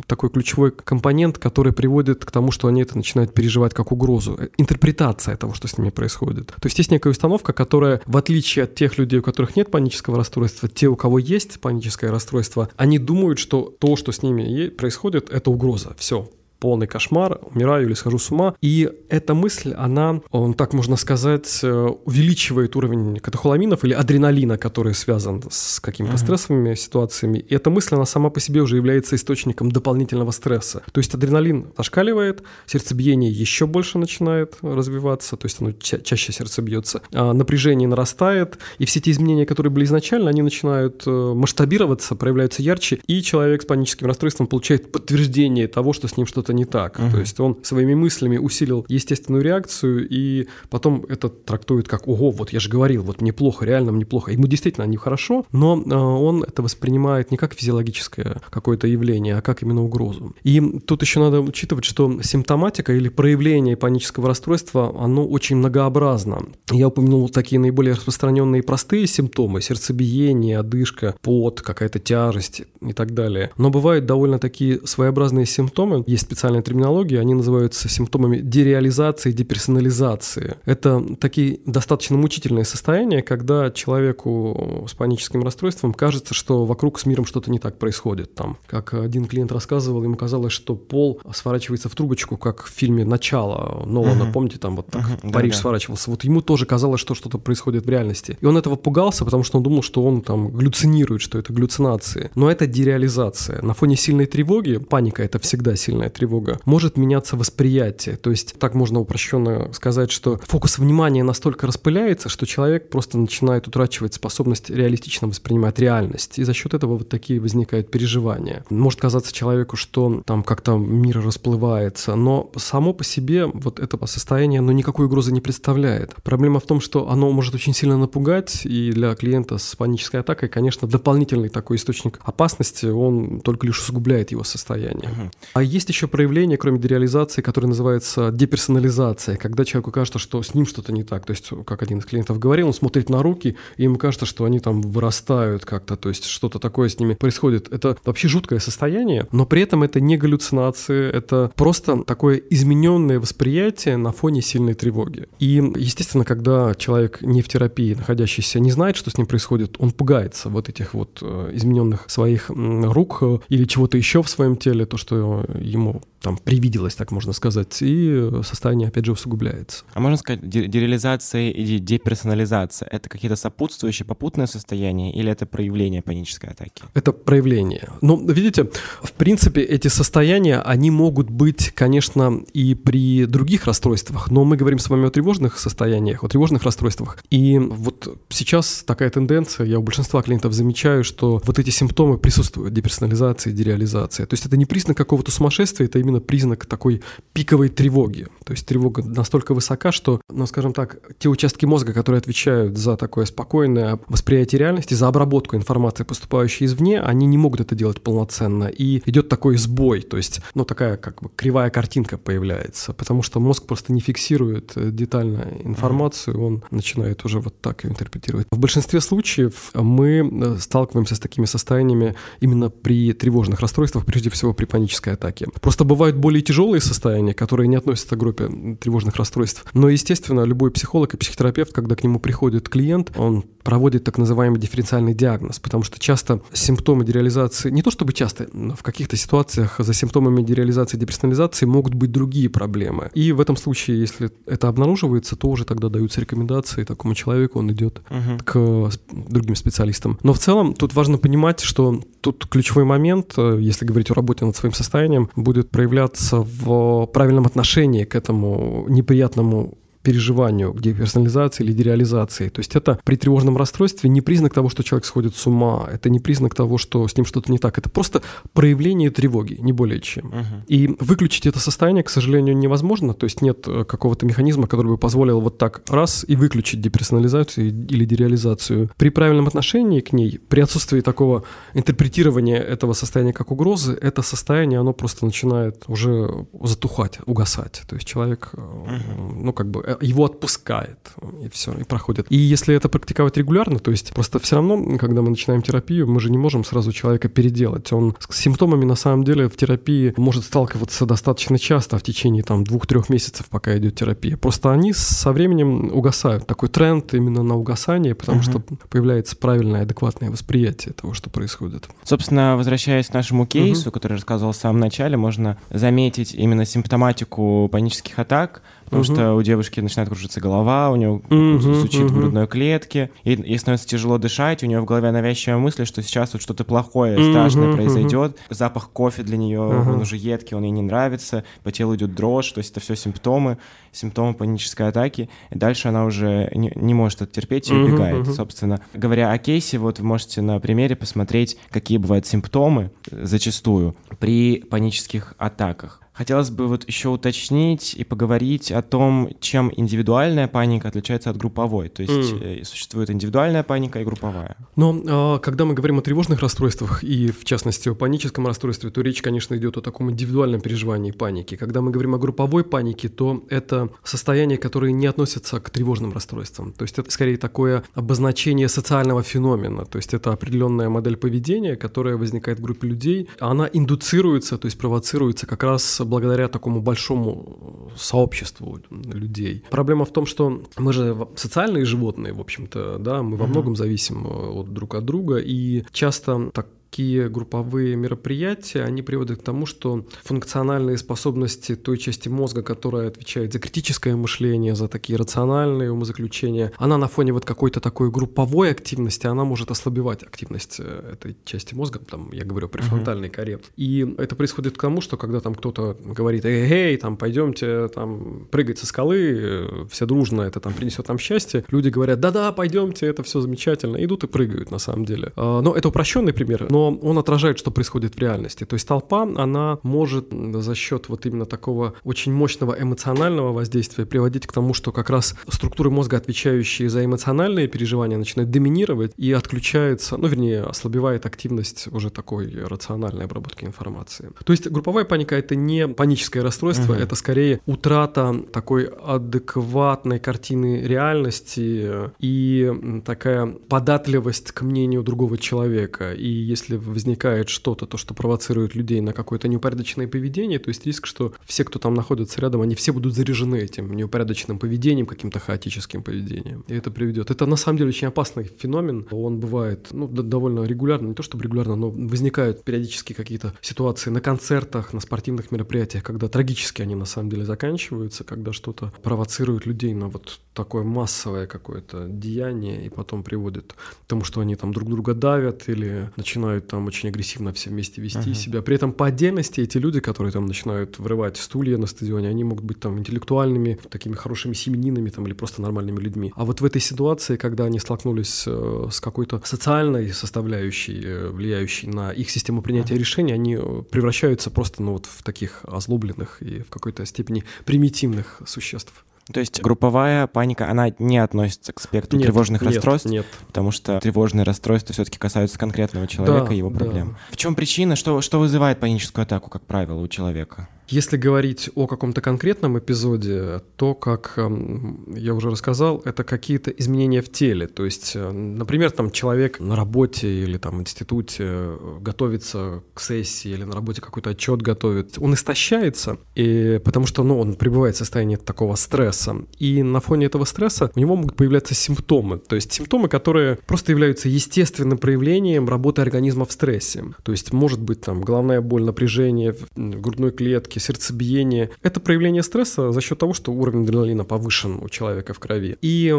такой ключевой компонент, который приводит к тому, что они это начинают переживать как угрозу. Интерпретация того, что с ними происходит. То есть есть некая установка, которая, в отличие от тех людей, у которых нет панического расстройства, те, у кого есть паническое расстройство, они думают, что то, что с ними происходит, это угроза. Все, полный кошмар, умираю или схожу с ума. И эта мысль, она, он, так можно сказать, э, увеличивает уровень катехоламинов или адреналина, который связан с какими-то uh-huh. стрессовыми ситуациями. И эта мысль, она сама по себе уже является источником дополнительного стресса. То есть адреналин зашкаливает, сердцебиение еще больше начинает развиваться, то есть оно ча- чаще сердце бьется, а напряжение нарастает, и все те изменения, которые были изначально, они начинают э, масштабироваться, проявляются ярче, и человек с паническим расстройством получает подтверждение того, что с ним что-то что-то не так. Uh-huh. То есть он своими мыслями усилил естественную реакцию, и потом это трактует как «Ого, вот я же говорил, вот мне плохо, реально мне плохо». Ему действительно нехорошо, но э, он это воспринимает не как физиологическое какое-то явление, а как именно угрозу. И тут еще надо учитывать, что симптоматика или проявление панического расстройства, оно очень многообразно. Я упомянул такие наиболее распространенные простые симптомы – сердцебиение, одышка, пот, какая-то тяжесть и так далее. Но бывают довольно такие своеобразные симптомы. Есть специальные специальная терминология, они называются симптомами дереализации, деперсонализации. Это такие достаточно мучительные состояния, когда человеку с паническим расстройством кажется, что вокруг с миром что-то не так происходит. Там, как один клиент рассказывал, ему казалось, что пол сворачивается в трубочку, как в фильме «Начало» Нолана, uh-huh. помните, там вот так uh-huh. Париж да, сворачивался. Вот ему тоже казалось, что что-то происходит в реальности. И он этого пугался, потому что он думал, что он там галлюцинирует, что это галлюцинации. Но это дереализация. На фоне сильной тревоги, паника — это всегда сильная тревога, тревога, может меняться восприятие. То есть так можно упрощенно сказать, что фокус внимания настолько распыляется, что человек просто начинает утрачивать способность реалистично воспринимать реальность. И за счет этого вот такие возникают переживания. Может казаться человеку, что там как-то мир расплывается, но само по себе вот это состояние, оно никакой угрозы не представляет. Проблема в том, что оно может очень сильно напугать, и для клиента с панической атакой, конечно, дополнительный такой источник опасности, он только лишь усугубляет его состояние. Угу. А есть еще проявление, кроме дереализации, которое называется деперсонализация, когда человеку кажется, что с ним что-то не так. То есть, как один из клиентов говорил, он смотрит на руки, и ему кажется, что они там вырастают как-то, то есть что-то такое с ними происходит. Это вообще жуткое состояние, но при этом это не галлюцинации, это просто такое измененное восприятие на фоне сильной тревоги. И, естественно, когда человек не в терапии, находящийся, не знает, что с ним происходит, он пугается вот этих вот э, измененных своих рук э, или чего-то еще в своем теле, то, что ему там привиделось, так можно сказать, и состояние, опять же, усугубляется. А можно сказать, дереализация и деперсонализация — это какие-то сопутствующие, попутные состояния или это проявление панической атаки? Это проявление. Ну, видите, в принципе, эти состояния, они могут быть, конечно, и при других расстройствах, но мы говорим с вами о тревожных состояниях, о тревожных расстройствах. И вот сейчас такая тенденция, я у большинства клиентов замечаю, что вот эти симптомы присутствуют, деперсонализация, дереализация. То есть это не признак какого-то сумасшествия, это именно признак такой пиковой тревоги. То есть тревога настолько высока, что, ну, скажем так, те участки мозга, которые отвечают за такое спокойное восприятие реальности, за обработку информации, поступающей извне, они не могут это делать полноценно. И идет такой сбой, то есть, ну, такая как бы кривая картинка появляется, потому что мозг просто не фиксирует э, детально информацию, он начинает уже вот так ее интерпретировать. В большинстве случаев мы э, сталкиваемся с такими состояниями именно при тревожных расстройствах, прежде всего при панической атаке. Просто бывают более тяжелые состояния, которые не относятся к группе тревожных расстройств. Но, естественно, любой психолог и психотерапевт, когда к нему приходит клиент, он проводит так называемый дифференциальный диагноз, потому что часто симптомы дереализации, не то чтобы часто, но в каких-то ситуациях за симптомами дереализации и деперсонализации могут быть другие проблемы. И в этом случае, если это обнаруживается, то уже тогда даются рекомендации такому человеку, он идет угу. к другим специалистам. Но в целом тут важно понимать, что тут ключевой момент, э, если говорить о работе над своим состоянием, будет проявляться в правильном отношении к этому неприятному переживанию, где персонализации или дереализации. То есть это при тревожном расстройстве не признак того, что человек сходит с ума, это не признак того, что с ним что-то не так, это просто проявление тревоги, не более чем. Угу. И выключить это состояние, к сожалению, невозможно, то есть нет э, какого-то механизма, который бы позволил вот так раз и выключить деперсонализацию или дереализацию. При правильном отношении к ней, при отсутствии такого интерпретирования этого состояния как угрозы, это состояние, оно просто начинает уже затухать, угасать. То есть человек, угу. ну как бы его отпускает, и все, и проходит. И если это практиковать регулярно, то есть просто все равно, когда мы начинаем терапию, мы же не можем сразу человека переделать. Он с симптомами на самом деле в терапии может сталкиваться достаточно часто в течение там двух-трех месяцев, пока идет терапия. Просто они со временем угасают. Такой тренд именно на угасание, потому угу. что появляется правильное, адекватное восприятие того, что происходит. Собственно, возвращаясь к нашему кейсу, угу. который рассказывал в самом начале, можно заметить именно симптоматику панических атак, потому угу. что у девушки начинает кружиться голова, у нее угу, стучит угу. в грудной клетке, и ей становится тяжело дышать, у нее в голове навязчивая мысль, что сейчас вот что-то плохое, страшное угу, произойдет, запах кофе для нее, угу. он уже едкий, он ей не нравится, по телу идет дрожь, то есть это все симптомы, симптомы панической атаки, и дальше она уже не, не может это терпеть и убегает. Угу. Собственно, говоря о кейсе, вот вы можете на примере посмотреть, какие бывают симптомы зачастую при панических атаках. Хотелось бы вот еще уточнить и поговорить о том, чем индивидуальная паника отличается от групповой. То есть mm. существует индивидуальная паника и групповая. Но а, когда мы говорим о тревожных расстройствах и, в частности, о паническом расстройстве, то речь, конечно, идет о таком индивидуальном переживании паники. Когда мы говорим о групповой панике, то это состояние, которое не относится к тревожным расстройствам. То есть это скорее такое обозначение социального феномена. То есть это определенная модель поведения, которая возникает в группе людей. Она индуцируется, то есть провоцируется как раз благодаря такому большому сообществу людей. Проблема в том, что мы же социальные животные, в общем-то, да, мы во многом зависим э, от друг от друга, и часто так такие групповые мероприятия, они приводят к тому, что функциональные способности той части мозга, которая отвечает за критическое мышление, за такие рациональные умозаключения, она на фоне вот какой-то такой групповой активности, она может ослабевать активность э, этой части мозга, там я говорю о префронтальной uh-huh. коре. И это происходит к тому, что когда там кто-то говорит, эй, эй, там пойдемте там прыгать со скалы, э, все дружно, это там принесет нам счастье, люди говорят, да-да, пойдемте, это все замечательно, идут и прыгают на самом деле. А, но это упрощенный пример, но но он отражает, что происходит в реальности. То есть толпа, она может за счет вот именно такого очень мощного эмоционального воздействия приводить к тому, что как раз структуры мозга, отвечающие за эмоциональные переживания, начинают доминировать и отключаются, ну, вернее, ослабевает активность уже такой рациональной обработки информации. То есть групповая паника — это не паническое расстройство, угу. это скорее утрата такой адекватной картины реальности и такая податливость к мнению другого человека. И если возникает что-то, то, что провоцирует людей на какое-то неупорядоченное поведение, то есть риск, что все, кто там находится рядом, они все будут заряжены этим неупорядоченным поведением, каким-то хаотическим поведением. И это приведет. Это на самом деле очень опасный феномен. Он бывает ну, довольно регулярно, не то чтобы регулярно, но возникают периодически какие-то ситуации на концертах, на спортивных мероприятиях, когда трагически они на самом деле заканчиваются, когда что-то провоцирует людей на вот такое массовое какое-то деяние и потом приводит к тому, что они там друг друга давят или начинают там очень агрессивно все вместе вести uh-huh. себя. При этом по отдельности эти люди, которые там начинают врывать стулья на стадионе, они могут быть там интеллектуальными, такими хорошими семенинами там или просто нормальными людьми. А вот в этой ситуации, когда они столкнулись э, с какой-то социальной составляющей, э, влияющей на их систему принятия uh-huh. решений, они э, превращаются просто ну вот в таких озлобленных и в какой-то степени примитивных существ. То есть групповая паника, она не относится к спектру нет, тревожных нет, расстройств, нет. потому что тревожные расстройства все-таки касаются конкретного человека да, и его проблем. Да. В чем причина, что, что вызывает паническую атаку, как правило, у человека? Если говорить о каком-то конкретном эпизоде, то, как эм, я уже рассказал, это какие-то изменения в теле. То есть, э, например, там человек на работе или там в институте э, готовится к сессии или на работе какой-то отчет готовит, он истощается, и, потому что ну, он пребывает в состоянии такого стресса. И на фоне этого стресса у него могут появляться симптомы. То есть симптомы, которые просто являются естественным проявлением работы организма в стрессе. То есть может быть там головная боль, напряжение в грудной клетке, сердцебиение. Это проявление стресса за счет того, что уровень адреналина повышен у человека в крови. И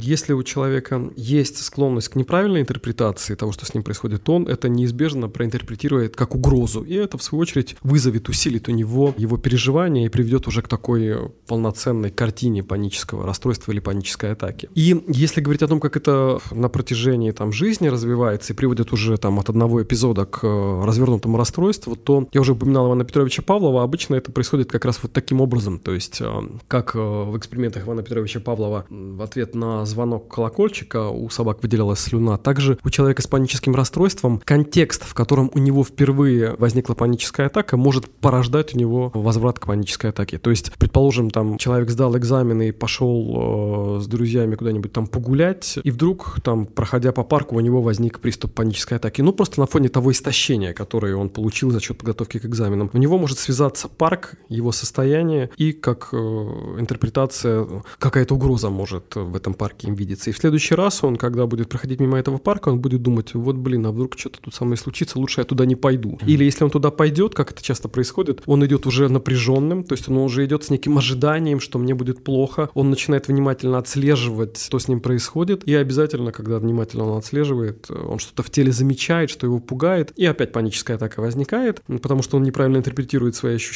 если у человека есть склонность к неправильной интерпретации того, что с ним происходит, он это неизбежно проинтерпретирует как угрозу. И это, в свою очередь, вызовет, усилит у него его переживания и приведет уже к такой полноценной картине панического расстройства или панической атаки. И если говорить о том, как это на протяжении там, жизни развивается и приводит уже там, от одного эпизода к э, развернутому расстройству, то я уже упоминал Ивана Петровича Павлова, обычно это происходит как раз вот таким образом. То есть, э, как э, в экспериментах Ивана Петровича Павлова в ответ на звонок колокольчика у собак выделялась слюна, также у человека с паническим расстройством контекст, в котором у него впервые возникла паническая атака, может порождать у него возврат к панической атаке. То есть, предположим, там человек сдал экзамены и пошел э, с друзьями куда-нибудь там погулять, и вдруг там, проходя по парку, у него возник приступ панической атаки. Ну, просто на фоне того истощения, которое он получил за счет подготовки к экзаменам. У него может связаться парк, его состояние и как э, интерпретация, какая-то угроза может в этом парке им видеться. И в следующий раз он, когда будет проходить мимо этого парка, он будет думать, вот блин, а вдруг что-то тут со мной случится, лучше я туда не пойду. Или если он туда пойдет, как это часто происходит, он идет уже напряженным, то есть он уже идет с неким ожиданием, что мне будет плохо, он начинает внимательно отслеживать, что с ним происходит, и обязательно, когда внимательно он отслеживает, он что-то в теле замечает, что его пугает, и опять паническая атака возникает, потому что он неправильно интерпретирует свои ощущения,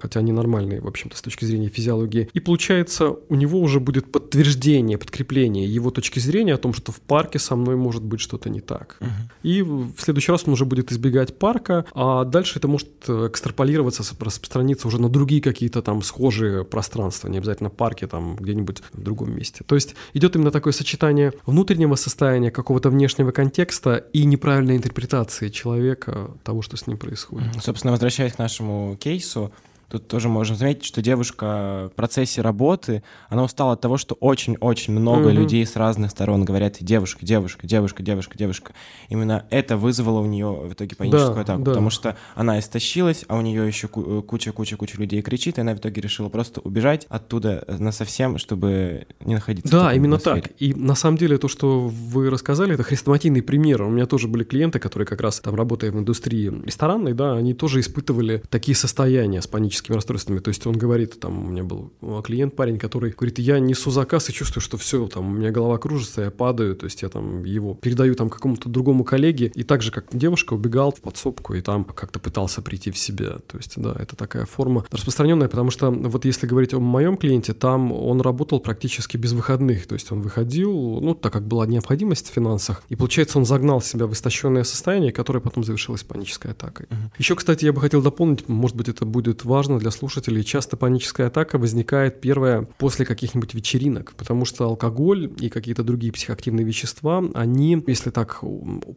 хотя они нормальные, в общем-то, с точки зрения физиологии. И получается, у него уже будет подтверждение, подкрепление его точки зрения о том, что в парке со мной может быть что-то не так. Угу. И в следующий раз он уже будет избегать парка, а дальше это может экстраполироваться, распространиться уже на другие какие-то там схожие пространства, не обязательно парки, там где-нибудь в другом месте. То есть идет именно такое сочетание внутреннего состояния, какого-то внешнего контекста и неправильной интерпретации человека того, что с ним происходит. Собственно, возвращаясь к нашему кейсу, лицо Тут тоже можем заметить, что девушка в процессе работы, она устала от того, что очень-очень много mm-hmm. людей с разных сторон говорят девушка, девушка, девушка, девушка, девушка. Именно это вызвало у нее в итоге паническую да, атаку, да. потому что она истощилась, а у нее еще куча-куча-куча людей кричит, и она в итоге решила просто убежать оттуда на совсем, чтобы не находиться. Да, именно атмосфере. так. И на самом деле то, что вы рассказали, это хрестоматийный пример. У меня тоже были клиенты, которые как раз там работая в индустрии ресторанной, да, они тоже испытывали такие состояния с панической паническими расстройствами. То есть он говорит, там у меня был клиент, парень, который говорит, я несу заказ и чувствую, что все, там у меня голова кружится, я падаю, то есть я там его передаю там какому-то другому коллеге, и так же, как девушка, убегал в подсобку и там как-то пытался прийти в себя. То есть, да, это такая форма распространенная, потому что вот если говорить о моем клиенте, там он работал практически без выходных, то есть он выходил, ну, так как была необходимость в финансах, и получается он загнал себя в истощенное состояние, которое потом завершилось панической атакой. Uh-huh. Еще, кстати, я бы хотел дополнить, может быть, это будет важно для слушателей, часто паническая атака возникает первая после каких-нибудь вечеринок, потому что алкоголь и какие-то другие психоактивные вещества, они, если так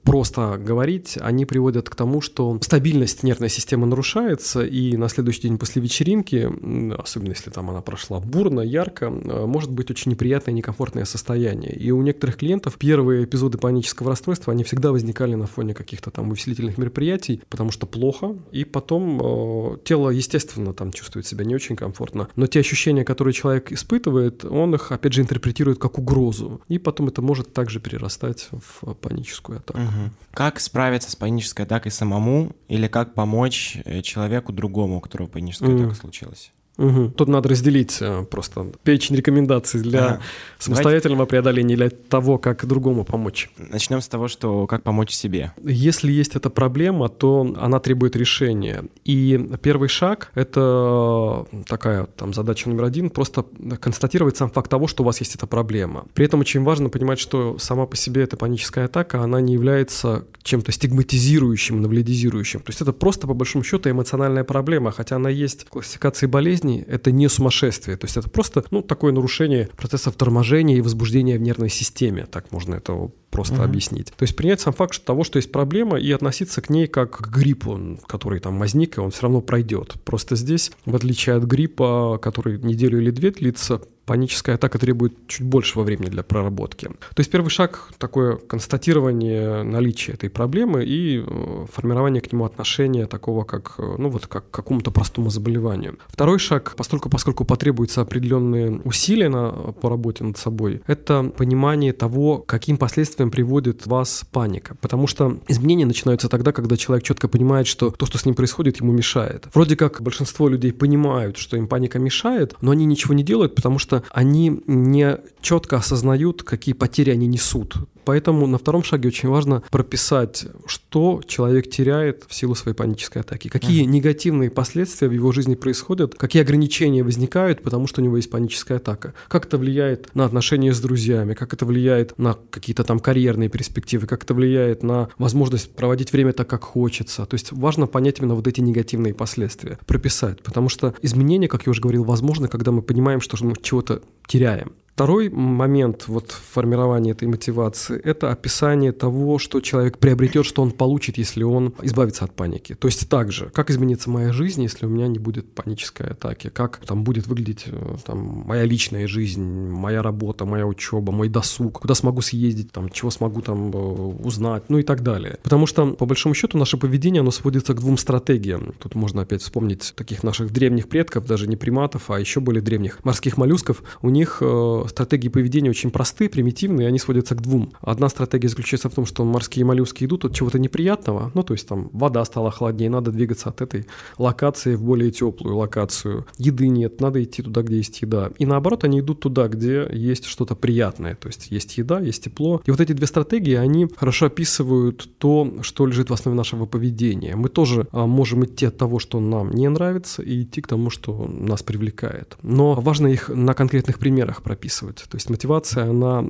просто говорить, они приводят к тому, что стабильность нервной системы нарушается, и на следующий день после вечеринки, особенно если там она прошла бурно, ярко, э, может быть очень неприятное, некомфортное состояние. И у некоторых клиентов первые эпизоды панического расстройства, они всегда возникали на фоне каких-то там увеселительных мероприятий, потому что плохо, и потом э, тело, естественно, там чувствует себя не очень комфортно, но те ощущения, которые человек испытывает, он их, опять же, интерпретирует как угрозу, и потом это может также перерастать в паническую атаку. Угу. Как справиться с панической атакой самому или как помочь э, человеку другому, у которого паническая атака случилась? Угу. Тут надо разделить э, просто перечень рекомендаций для ага. самостоятельного Давайте... преодоления, для того, как другому помочь. Начнем с того, что как помочь себе. Если есть эта проблема, то она требует решения. И первый шаг — это такая там задача номер один, просто констатировать сам факт того, что у вас есть эта проблема. При этом очень важно понимать, что сама по себе эта паническая атака, она не является чем-то стигматизирующим, навледизирующим. То есть это просто, по большому счету, эмоциональная проблема, хотя она есть в классификации болезни, болезни — это не сумасшествие. То есть это просто ну, такое нарушение процессов торможения и возбуждения в нервной системе. Так можно это просто угу. объяснить. То есть принять сам факт того, что есть проблема, и относиться к ней как к гриппу, который там возник, и он все равно пройдет. Просто здесь, в отличие от гриппа, который неделю или две длится, паническая атака требует чуть большего времени для проработки. То есть первый шаг – такое констатирование наличия этой проблемы и э, формирование к нему отношения такого, как, э, ну вот, как к какому-то простому заболеванию. Второй шаг, поскольку, поскольку потребуются определенные усилия на, по работе над собой, это понимание того, каким последствиям приводит вас паника. Потому что изменения начинаются тогда, когда человек четко понимает, что то, что с ним происходит, ему мешает. Вроде как большинство людей понимают, что им паника мешает, но они ничего не делают, потому что они не четко осознают, какие потери они несут. Поэтому на втором шаге очень важно прописать, что человек теряет в силу своей панической атаки, какие uh-huh. негативные последствия в его жизни происходят, какие ограничения возникают, потому что у него есть паническая атака, как это влияет на отношения с друзьями, как это влияет на какие-то там карьерные перспективы, как это влияет на возможность проводить время так, как хочется. То есть важно понять именно вот эти негативные последствия, прописать, потому что изменения, как я уже говорил, возможны, когда мы понимаем, что мы чего-то теряем. Второй момент вот формирования этой мотивации – это описание того, что человек приобретет, что он получит, если он избавится от паники. То есть также, как изменится моя жизнь, если у меня не будет панической атаки, как там будет выглядеть э, там, моя личная жизнь, моя работа, моя учеба, мой досуг, куда смогу съездить, там, чего смогу там э, узнать, ну и так далее. Потому что, по большому счету, наше поведение, оно сводится к двум стратегиям. Тут можно опять вспомнить таких наших древних предков, даже не приматов, а еще более древних морских моллюсков. У них э, стратегии поведения очень простые, примитивные, они сводятся к двум. Одна стратегия заключается в том, что морские моллюски идут от чего-то неприятного, ну то есть там вода стала холоднее, надо двигаться от этой локации в более теплую локацию. Еды нет, надо идти туда, где есть еда. И наоборот, они идут туда, где есть что-то приятное, то есть есть еда, есть тепло. И вот эти две стратегии, они хорошо описывают то, что лежит в основе нашего поведения. Мы тоже а, можем идти от того, что нам не нравится, и идти к тому, что нас привлекает. Но важно их на конкретных примерах прописывать описывать. То есть мотивация, она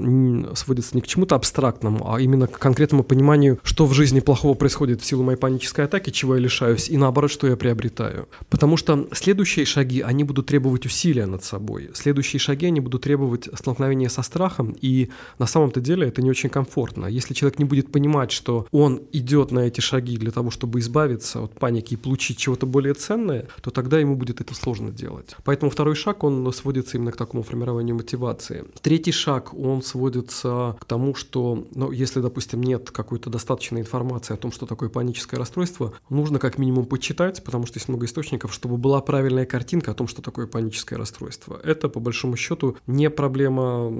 сводится не к чему-то абстрактному, а именно к конкретному пониманию, что в жизни плохого происходит в силу моей панической атаки, чего я лишаюсь, и наоборот, что я приобретаю. Потому что следующие шаги, они будут требовать усилия над собой. Следующие шаги, они будут требовать столкновения со страхом, и на самом-то деле это не очень комфортно. Если человек не будет понимать, что он идет на эти шаги для того, чтобы избавиться от паники и получить чего-то более ценное, то тогда ему будет это сложно делать. Поэтому второй шаг, он сводится именно к такому формированию мотивации ситуации. Третий шаг, он сводится к тому, что, ну, если, допустим, нет какой-то достаточной информации о том, что такое паническое расстройство, нужно как минимум почитать, потому что есть много источников, чтобы была правильная картинка о том, что такое паническое расстройство. Это, по большому счету, не проблема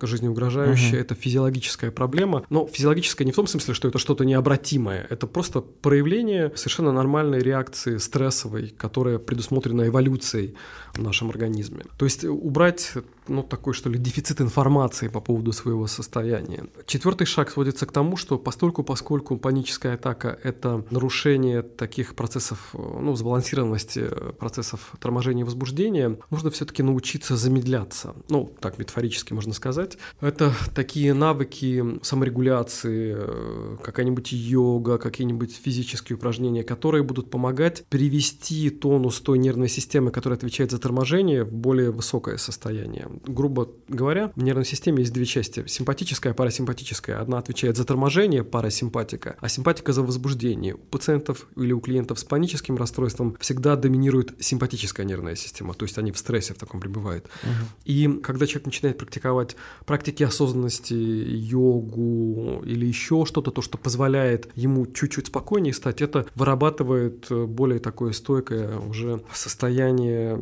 жизнеугрожающая, угу. это физиологическая проблема. Но физиологическая не в том смысле, что это что-то необратимое, это просто проявление совершенно нормальной реакции стрессовой, которая предусмотрена эволюцией в нашем организме. То есть убрать ну, такой, что ли, дефицит информации по поводу своего состояния. Четвертый шаг сводится к тому, что постольку, поскольку паническая атака — это нарушение таких процессов, ну, сбалансированности процессов торможения и возбуждения, нужно все-таки научиться замедляться. Ну, так метафорически можно сказать. Это такие навыки саморегуляции, какая-нибудь йога, какие-нибудь физические упражнения, которые будут помогать перевести тонус той нервной системы, которая отвечает за торможение, в более высокое состояние грубо говоря, в нервной системе есть две части. Симпатическая, парасимпатическая. Одна отвечает за торможение, парасимпатика, а симпатика за возбуждение. У пациентов или у клиентов с паническим расстройством всегда доминирует симпатическая нервная система, то есть они в стрессе в таком пребывают. Угу. И когда человек начинает практиковать практики осознанности, йогу или еще что-то, то, что позволяет ему чуть-чуть спокойнее стать, это вырабатывает более такое стойкое уже состояние,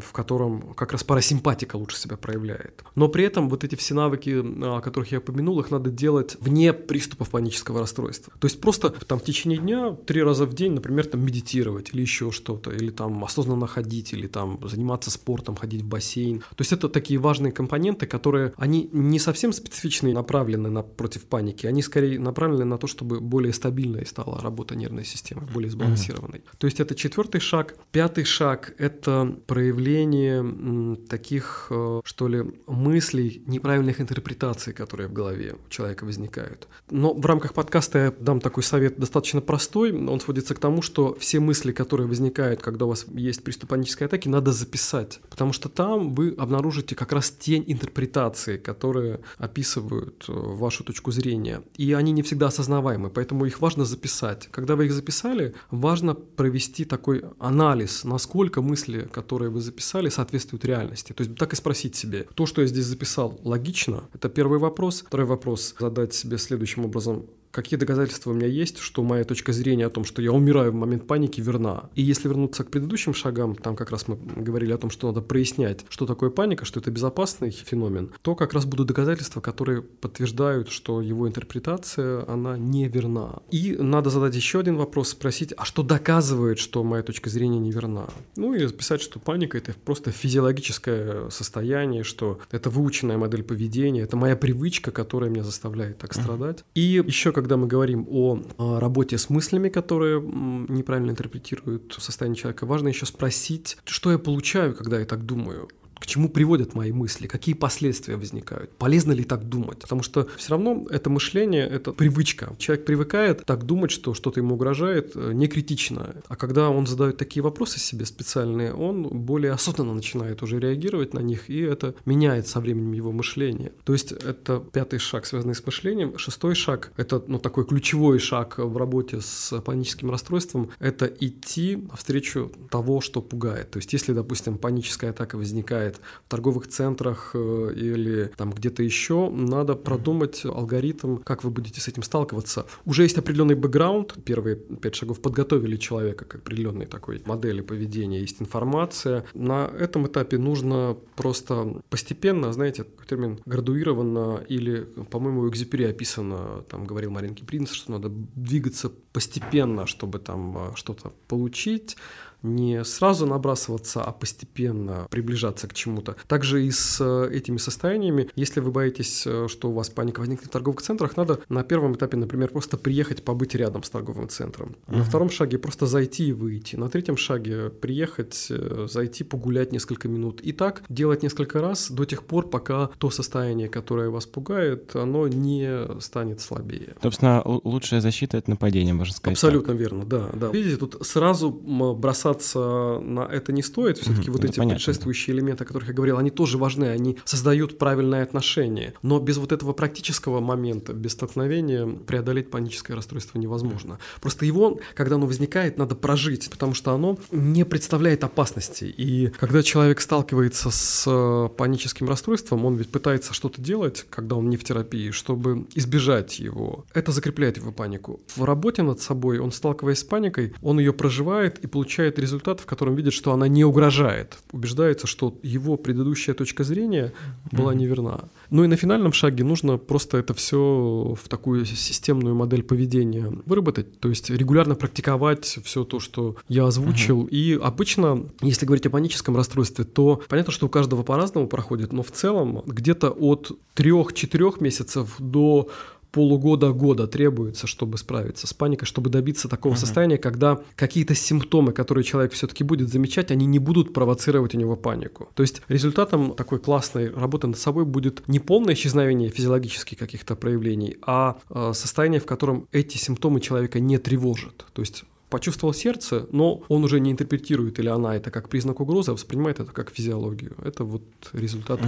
в котором как раз парасимпатика лучше себя проявляет. Но при этом вот эти все навыки, о которых я упомянул, их надо делать вне приступов панического расстройства. То есть просто там в течение дня три раза в день, например, там медитировать или еще что-то, или там осознанно ходить, или там заниматься спортом, ходить в бассейн. То есть это такие важные компоненты, которые, они не совсем специфичные, направлены на, против паники, они скорее направлены на то, чтобы более стабильной стала работа нервной системы, более сбалансированной. Mm-hmm. То есть это четвертый шаг. Пятый шаг – это проявление таких э, что ли, мыслей, неправильных интерпретаций, которые в голове у человека возникают. Но в рамках подкаста я дам такой совет достаточно простой. Он сводится к тому, что все мысли, которые возникают, когда у вас есть приступ панической атаки, надо записать. Потому что там вы обнаружите как раз тень интерпретации, которые описывают э, вашу точку зрения. И они не всегда осознаваемы, поэтому их важно записать. Когда вы их записали, важно провести такой анализ, насколько мысли, которые вы записали, соответствуют реальности. То есть так и спросить, спросить себе, то, что я здесь записал, логично? Это первый вопрос. Второй вопрос задать себе следующим образом какие доказательства у меня есть, что моя точка зрения о том, что я умираю в момент паники, верна. И если вернуться к предыдущим шагам, там как раз мы говорили о том, что надо прояснять, что такое паника, что это безопасный феномен, то как раз будут доказательства, которые подтверждают, что его интерпретация, она не верна. И надо задать еще один вопрос, спросить, а что доказывает, что моя точка зрения не верна? Ну и записать, что паника — это просто физиологическое состояние, что это выученная модель поведения, это моя привычка, которая меня заставляет так страдать. И еще, когда мы говорим о, о работе с мыслями, которые неправильно интерпретируют состояние человека, важно еще спросить, что я получаю, когда я так думаю к чему приводят мои мысли, какие последствия возникают, полезно ли так думать. Потому что все равно это мышление, это привычка. Человек привыкает так думать, что что-то ему угрожает, э, не критично. А когда он задает такие вопросы себе специальные, он более осознанно начинает уже реагировать на них, и это меняет со временем его мышление. То есть это пятый шаг, связанный с мышлением. Шестой шаг, это ну, такой ключевой шаг в работе с паническим расстройством, это идти навстречу того, что пугает. То есть если, допустим, паническая атака возникает возникает в торговых центрах э, или там где-то еще, надо продумать алгоритм, как вы будете с этим сталкиваться. Уже есть определенный бэкграунд, первые пять шагов подготовили человека к определенной такой модели поведения, есть информация. На этом этапе нужно просто постепенно, знаете, термин градуированно или, по-моему, у Экзюпери описано, там говорил Маринки Принц, что надо двигаться постепенно, чтобы там э, что-то получить, не сразу набрасываться, а постепенно приближаться к чему-то. Также и с э, этими состояниями, если вы боитесь, э, что у вас паника возникнет в торговых центрах, надо на первом этапе, например, просто приехать, побыть рядом с торговым центром. Uh-huh. На втором шаге просто зайти и выйти. На третьем шаге приехать, э, зайти, погулять несколько минут. И так делать несколько раз до тех пор, пока то состояние, которое вас пугает, оно не станет слабее. Собственно, лучшая защита — это нападение, можно сказать. Абсолютно так. верно, да, да. Видите, тут сразу бросаться бросаться на это не стоит. Все-таки Мгм, вот эти понятно. предшествующие элементы, о которых я говорил, они тоже важны, они создают правильное отношение. Но без вот этого практического момента, без столкновения преодолеть паническое расстройство невозможно. Просто его, когда оно возникает, надо прожить, потому что оно не представляет опасности. И когда человек сталкивается с э, паническим расстройством, он ведь пытается что-то делать, когда он не в терапии, чтобы избежать его. Это закрепляет его панику. В работе над собой он, сталкиваясь с паникой, он ее проживает и получает результат, в котором видит, что она не угрожает. Убеждается, что его предыдущая точка зрения была неверна. Ну и на финальном шаге нужно просто это все в такую системную модель поведения выработать, то есть регулярно практиковать все то, что я озвучил. И обычно, если говорить о паническом расстройстве, то понятно, что у каждого по-разному проходит, но в целом где-то от 3-4 месяцев до полугода-года требуется, чтобы справиться с паникой, чтобы добиться такого состояния, когда какие-то симптомы, которые человек все-таки будет замечать, они не будут провоцировать у него панику. То есть результатом такой классной работы над собой будет не полное исчезновение физиологических каких-то проявлений, а э, состояние, в котором эти симптомы человека не тревожат. То есть почувствовал сердце, но он уже не интерпретирует или она это как признак угрозы, а воспринимает это как физиологию. Это вот результат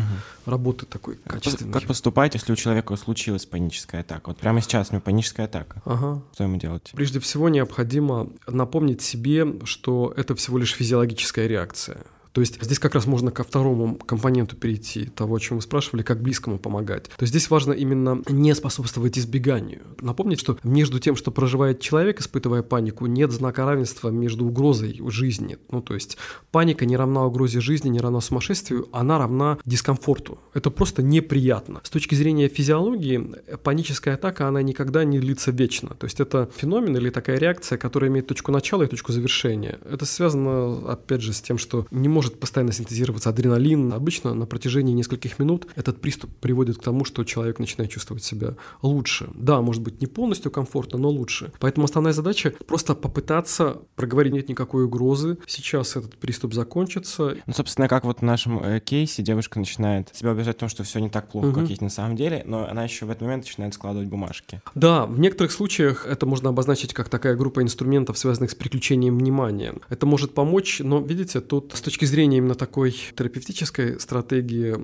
работы такой качественной. как поступать, если у человека случилась паническая атака? Вот прямо сейчас у него паническая атака. Ага. Что ему делать? Прежде всего необходимо напомнить себе, что это всего лишь физиологическая реакция. То есть здесь как раз можно ко второму компоненту перейти, того, о чем вы спрашивали, как близкому помогать. То есть здесь важно именно не способствовать избеганию. Напомнить, что между тем, что проживает человек, испытывая панику, нет знака равенства между угрозой жизни. Ну, то есть паника не равна угрозе жизни, не равна сумасшествию, она равна дискомфорту. Это просто неприятно. С точки зрения физиологии, паническая атака, она никогда не длится вечно. То есть это феномен или такая реакция, которая имеет точку начала и точку завершения. Это связано, опять же, с тем, что не может постоянно синтезироваться адреналин. Обычно на протяжении нескольких минут этот приступ приводит к тому, что человек начинает чувствовать себя лучше. Да, может быть, не полностью комфортно, но лучше. Поэтому основная задача просто попытаться проговорить, нет никакой угрозы. Сейчас этот приступ закончится. Ну, собственно, как вот в нашем э, кейсе девушка начинает себя убеждать в том, что все не так плохо, Мгм. как есть на самом деле, но она еще в этот момент начинает складывать бумажки. Да, в некоторых случаях это можно обозначить как такая группа инструментов, связанных с переключением внимания. Это может помочь, но, видите, тут с точки зрения именно такой терапевтической стратегии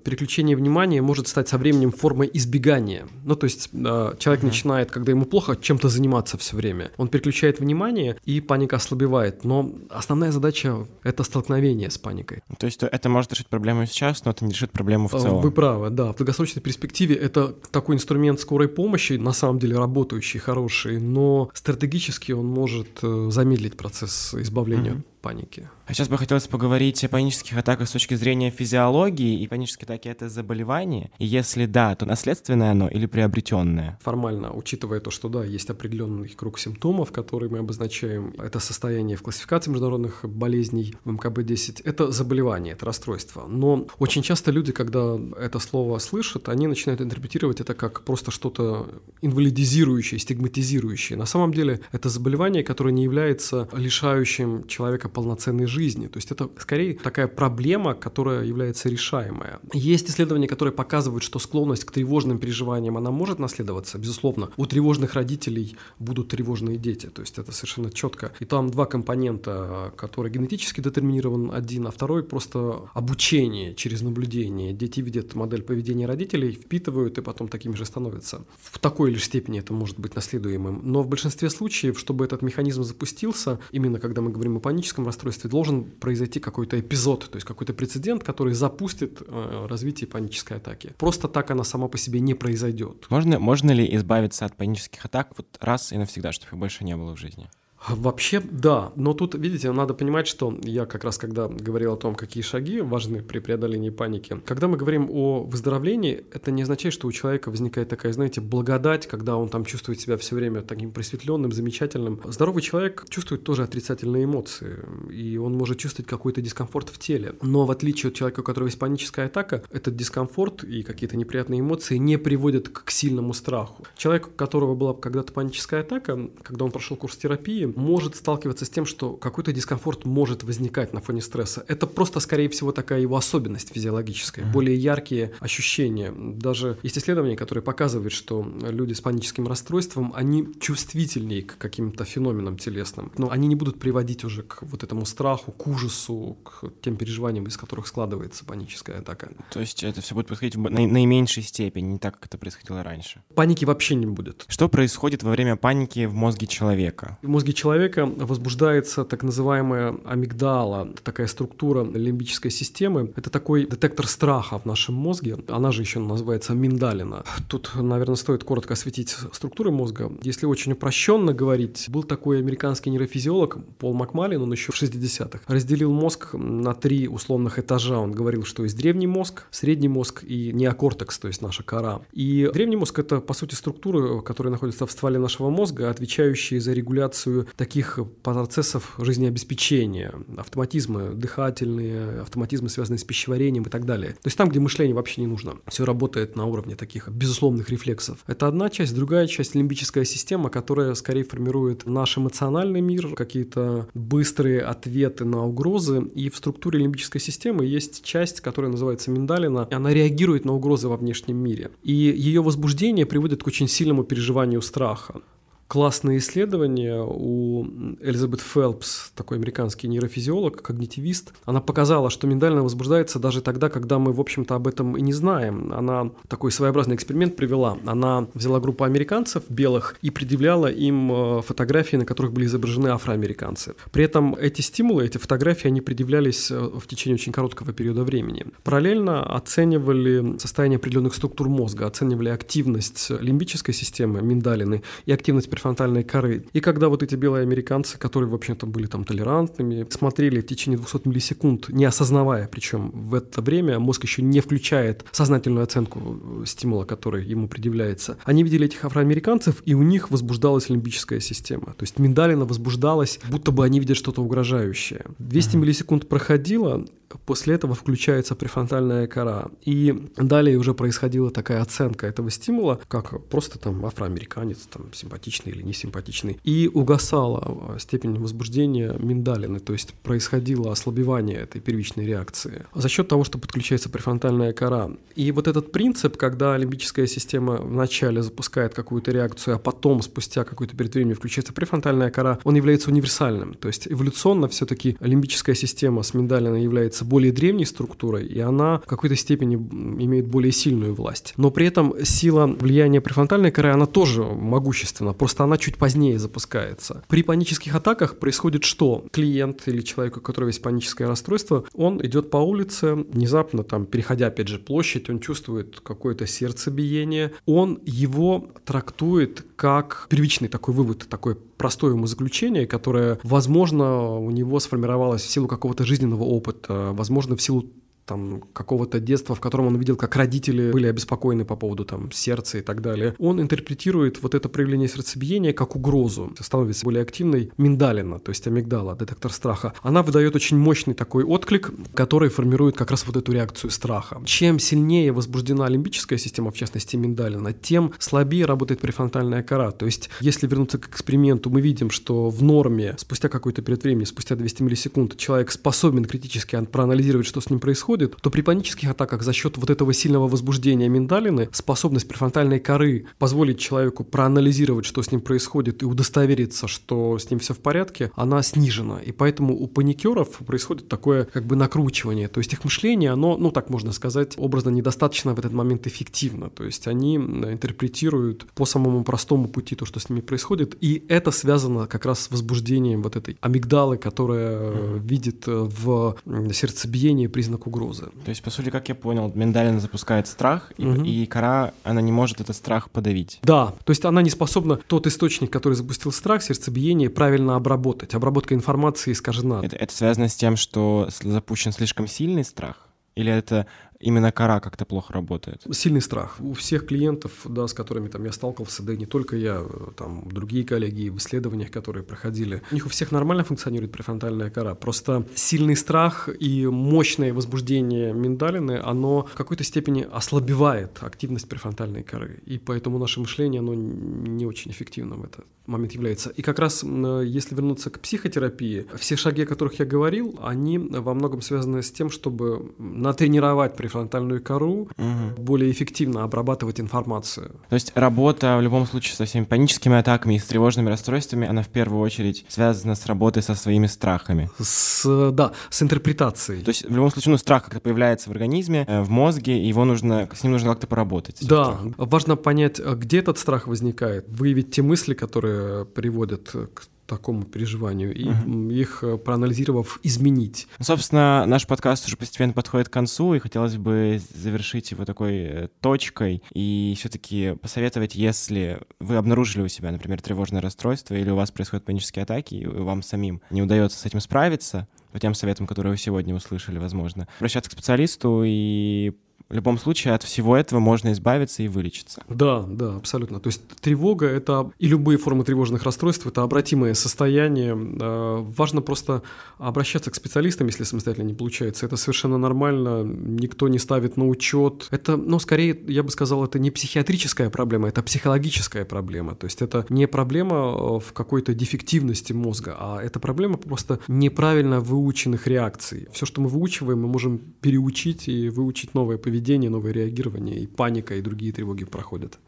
переключение внимания может стать со временем формой избегания. Ну, то есть человек начинает, когда ему плохо, чем-то заниматься все время. Он переключает внимание, и паника ослабевает. Но основная задача — это столкновение с паникой. То есть это может решить проблему сейчас, но это не решит проблему в Э, целом. Вы правы, да. В долгосрочной перспективе это такой инструмент скорой помощи, на самом деле работающий, хороший, но стратегически он может э, замедлить процесс избавления Мгм. от паники. А сейчас бы хотелось поговорить о панических атаках с точки зрения физиологии. И панические атаки — это заболевание? И если да, то наследственное оно или приобретенное? Формально, учитывая то, что да, есть определенный круг симптомов, которые мы обозначаем, это состояние в классификации международных болезней в МКБ-10, это заболевание, это расстройство. Но очень часто люди, когда это слово слышат, они начинают интерпретировать это как просто что-то инвалидизирующее, стигматизирующее. На самом деле это заболевание, которое не является лишающим человека полноценной жизни. То есть это скорее такая проблема, которая является решаемая. Есть исследования, которые показывают, что склонность к тревожным переживаниям, она может наследоваться. Безусловно, у тревожных родителей будут тревожные дети. То есть это совершенно четко. И там два компонента, которые генетически детерминирован один, а второй просто обучение через наблюдение. Дети видят модель поведения родителей, впитывают и потом такими же становятся. В такой лишь степени это может быть наследуемым. Но в большинстве случаев, чтобы этот механизм запустился, именно когда мы говорим о паническом расстройстве, должен произойти какой-то эпизод, то есть какой-то прецедент, который запустит э, развитие панической атаки. Просто так она сама по себе не произойдет. Можно, можно ли избавиться от панических атак вот раз и навсегда, чтобы их больше не было в жизни? Вообще, да. Но тут, видите, надо понимать, что я как раз, когда говорил о том, какие шаги важны при преодолении паники, когда мы говорим о выздоровлении, это не означает, что у человека возникает такая, знаете, благодать, когда он там чувствует себя все время таким просветленным, замечательным. Здоровый человек чувствует тоже отрицательные эмоции, и он может чувствовать какой-то дискомфорт в теле. Но в отличие от человека, у которого есть паническая атака, этот дискомфорт и какие-то неприятные эмоции не приводят к сильному страху. Человек, у которого была когда-то паническая атака, когда он прошел курс терапии, может сталкиваться с тем, что какой-то дискомфорт может возникать на фоне стресса. Это просто, скорее всего, такая его особенность физиологическая, mm-hmm. более яркие ощущения. Даже есть исследования, которые показывают, что люди с паническим расстройством, они чувствительнее к каким-то феноменам телесным, но они не будут приводить уже к вот этому страху, к ужасу, к тем переживаниям, из которых складывается паническая атака. То есть это все будет происходить в наименьшей степени, не так, как это происходило раньше? Паники вообще не будет. Что происходит во время паники в мозге человека? В мозге человека возбуждается так называемая амигдала, такая структура лимбической системы. Это такой детектор страха в нашем мозге. Она же еще называется миндалина. Тут, наверное, стоит коротко осветить структуры мозга. Если очень упрощенно говорить, был такой американский нейрофизиолог Пол Макмалин, он еще в 60-х, разделил мозг на три условных этажа. Он говорил, что есть древний мозг, средний мозг и неокортекс, то есть наша кора. И древний мозг — это, по сути, структуры, которые находятся в стволе нашего мозга, отвечающие за регуляцию таких процессов жизнеобеспечения, автоматизмы дыхательные, автоматизмы, связанные с пищеварением и так далее. То есть там, где мышление вообще не нужно. Все работает на уровне таких безусловных рефлексов. Это одна часть. Другая часть — лимбическая система, которая скорее формирует наш эмоциональный мир, какие-то быстрые ответы на угрозы. И в структуре лимбической системы есть часть, которая называется миндалина, она реагирует на угрозы во внешнем мире. И ее возбуждение приводит к очень сильному переживанию страха классные исследования у Элизабет Фелпс, такой американский нейрофизиолог, когнитивист. Она показала, что миндалина возбуждается даже тогда, когда мы, в общем-то, об этом и не знаем. Она такой своеобразный эксперимент привела. Она взяла группу американцев белых и предъявляла им э, фотографии, на которых были изображены афроамериканцы. При этом эти стимулы, эти фотографии, они предъявлялись э, в течение очень короткого периода времени. Параллельно оценивали состояние определенных структур мозга, оценивали активность лимбической системы, миндалины, и активность префронтальной коры. И когда вот эти белые американцы, которые, в общем-то, были там толерантными, смотрели в течение 200 миллисекунд, не осознавая, причем в это время мозг еще не включает сознательную оценку э, стимула, который ему предъявляется, они видели этих афроамериканцев, и у них возбуждалась лимбическая система. То есть миндалина возбуждалась, будто бы они видят что-то угрожающее. 200 mm-hmm. миллисекунд проходило, После этого включается префронтальная кора. И далее уже происходила такая оценка этого стимула, как просто там афроамериканец, там симпатичный или несимпатичный. И угасала степень возбуждения миндалины, то есть происходило ослабевание этой первичной реакции за счет того, что подключается префронтальная кора. И вот этот принцип, когда лимбическая система вначале запускает какую-то реакцию, а потом, спустя какое-то перед временем, включается префронтальная кора, он является универсальным. То есть эволюционно все-таки лимбическая система с миндалиной является является более древней структурой, и она в какой-то степени имеет более сильную власть. Но при этом сила влияния префронтальной коры, она тоже могущественна, просто она чуть позднее запускается. При панических атаках происходит что? Клиент или человек, у которого есть паническое расстройство, он идет по улице, внезапно там, переходя опять же площадь, он чувствует какое-то сердцебиение, он его трактует как первичный такой вывод, такое простое умозаключение, которое, возможно, у него сформировалось в силу какого-то жизненного опыта, возможно, в силу там какого-то детства, в котором он видел, как родители были обеспокоены по поводу там сердца и так далее, он интерпретирует вот это проявление сердцебиения как угрозу, становится более активной миндалина, то есть амигдала, детектор страха. Она выдает очень мощный такой отклик, который формирует как раз вот эту реакцию страха. Чем сильнее возбуждена лимбическая система, в частности миндалина, тем слабее работает префронтальная кора. То есть, если вернуться к эксперименту, мы видим, что в норме спустя какое-то период времени, спустя 200 миллисекунд, человек способен критически проанализировать, что с ним происходит, происходит, то при панических атаках за счет вот этого сильного возбуждения миндалины способность префронтальной коры позволить человеку проанализировать, что с ним происходит, и удостовериться, что с ним все в порядке, она снижена. И поэтому у паникеров происходит такое как бы накручивание. То есть их мышление, оно, ну так можно сказать, образно недостаточно в этот момент эффективно. То есть они интерпретируют по самому простому пути то, что с ними происходит. И это связано как раз с возбуждением вот этой амигдалы, которая mm-hmm. видит в сердцебиении признак угрозы угрозы. То есть, по сути, как я понял, миндалина запускает страх, и, угу. и кора, она не может этот страх подавить. Да, то есть она не способна тот источник, который запустил страх, сердцебиение, правильно обработать. Обработка информации искажена. Это, это связано с тем, что запущен слишком сильный страх? Или это именно кора как-то плохо работает? Сильный страх. У всех клиентов, да, с которыми там я сталкивался, да и не только я, там другие коллеги в исследованиях, которые проходили, у них у всех нормально функционирует префронтальная кора. Просто сильный страх и мощное возбуждение миндалины, оно в какой-то степени ослабевает активность префронтальной коры. И поэтому наше мышление, оно не очень эффективно в этот момент является. И как раз, если вернуться к психотерапии, все шаги, о которых я говорил, они во многом связаны с тем, чтобы натренировать префронтальную кору, угу. более эффективно обрабатывать информацию. То есть работа в любом случае со всеми паническими атаками и с тревожными расстройствами, она в первую очередь связана с работой со своими страхами. С, да, с интерпретацией. То есть в любом случае, ну, страх как-то появляется в организме, э, в мозге, и его нужно, с ним нужно как-то поработать. Да, важно понять, где этот страх возникает, выявить те мысли, которые приводят к такому переживанию и угу. их, э, проанализировав, изменить. Ну, собственно, наш подкаст уже постепенно подходит к концу, и хотелось бы завершить его такой э, точкой и все-таки посоветовать, если вы обнаружили у себя, например, тревожное расстройство или у вас происходят панические атаки, и вам самим не удается с этим справиться, по тем советам, которые вы сегодня услышали, возможно, обращаться к специалисту и в любом случае от всего этого можно избавиться и вылечиться. Да, да, абсолютно. То есть тревога это и любые формы тревожных расстройств это обратимое состояние. Э, важно просто обращаться к специалистам, если самостоятельно не получается. Это совершенно нормально. Никто не ставит на учет. Это, ну, скорее, я бы сказал, это не психиатрическая проблема, это психологическая проблема. То есть это не проблема э, в какой-то дефективности мозга, а это проблема просто неправильно выученных реакций. Все, что мы выучиваем, мы можем переучить и выучить новое поведение поведение, новое реагирование, и паника, и другие тревоги проходят.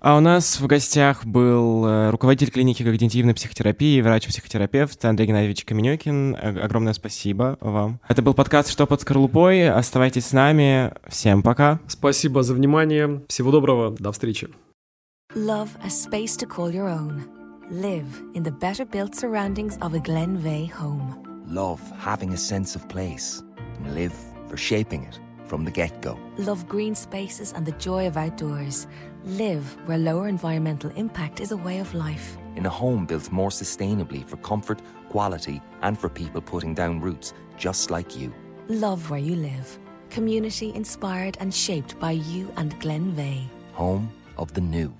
А у нас в гостях был э, руководитель клиники когнитивной психотерапии, врач-психотерапевт Андрей Геннадьевич Каменюкин. Огромное спасибо вам. Это был подкаст «Что под скорлупой?». Оставайтесь с нами. Всем пока. Спасибо за внимание. Всего доброго. До встречи. Love a space to call your own. Live in the better built surroundings of a Glenveigh home. Love having a sense of place. Live for shaping it. From the get go. Love green spaces and the joy of outdoors. Live where lower environmental impact is a way of life. In a home built more sustainably for comfort, quality, and for people putting down roots just like you. Love where you live. Community inspired and shaped by you and Glenveigh. Home of the new.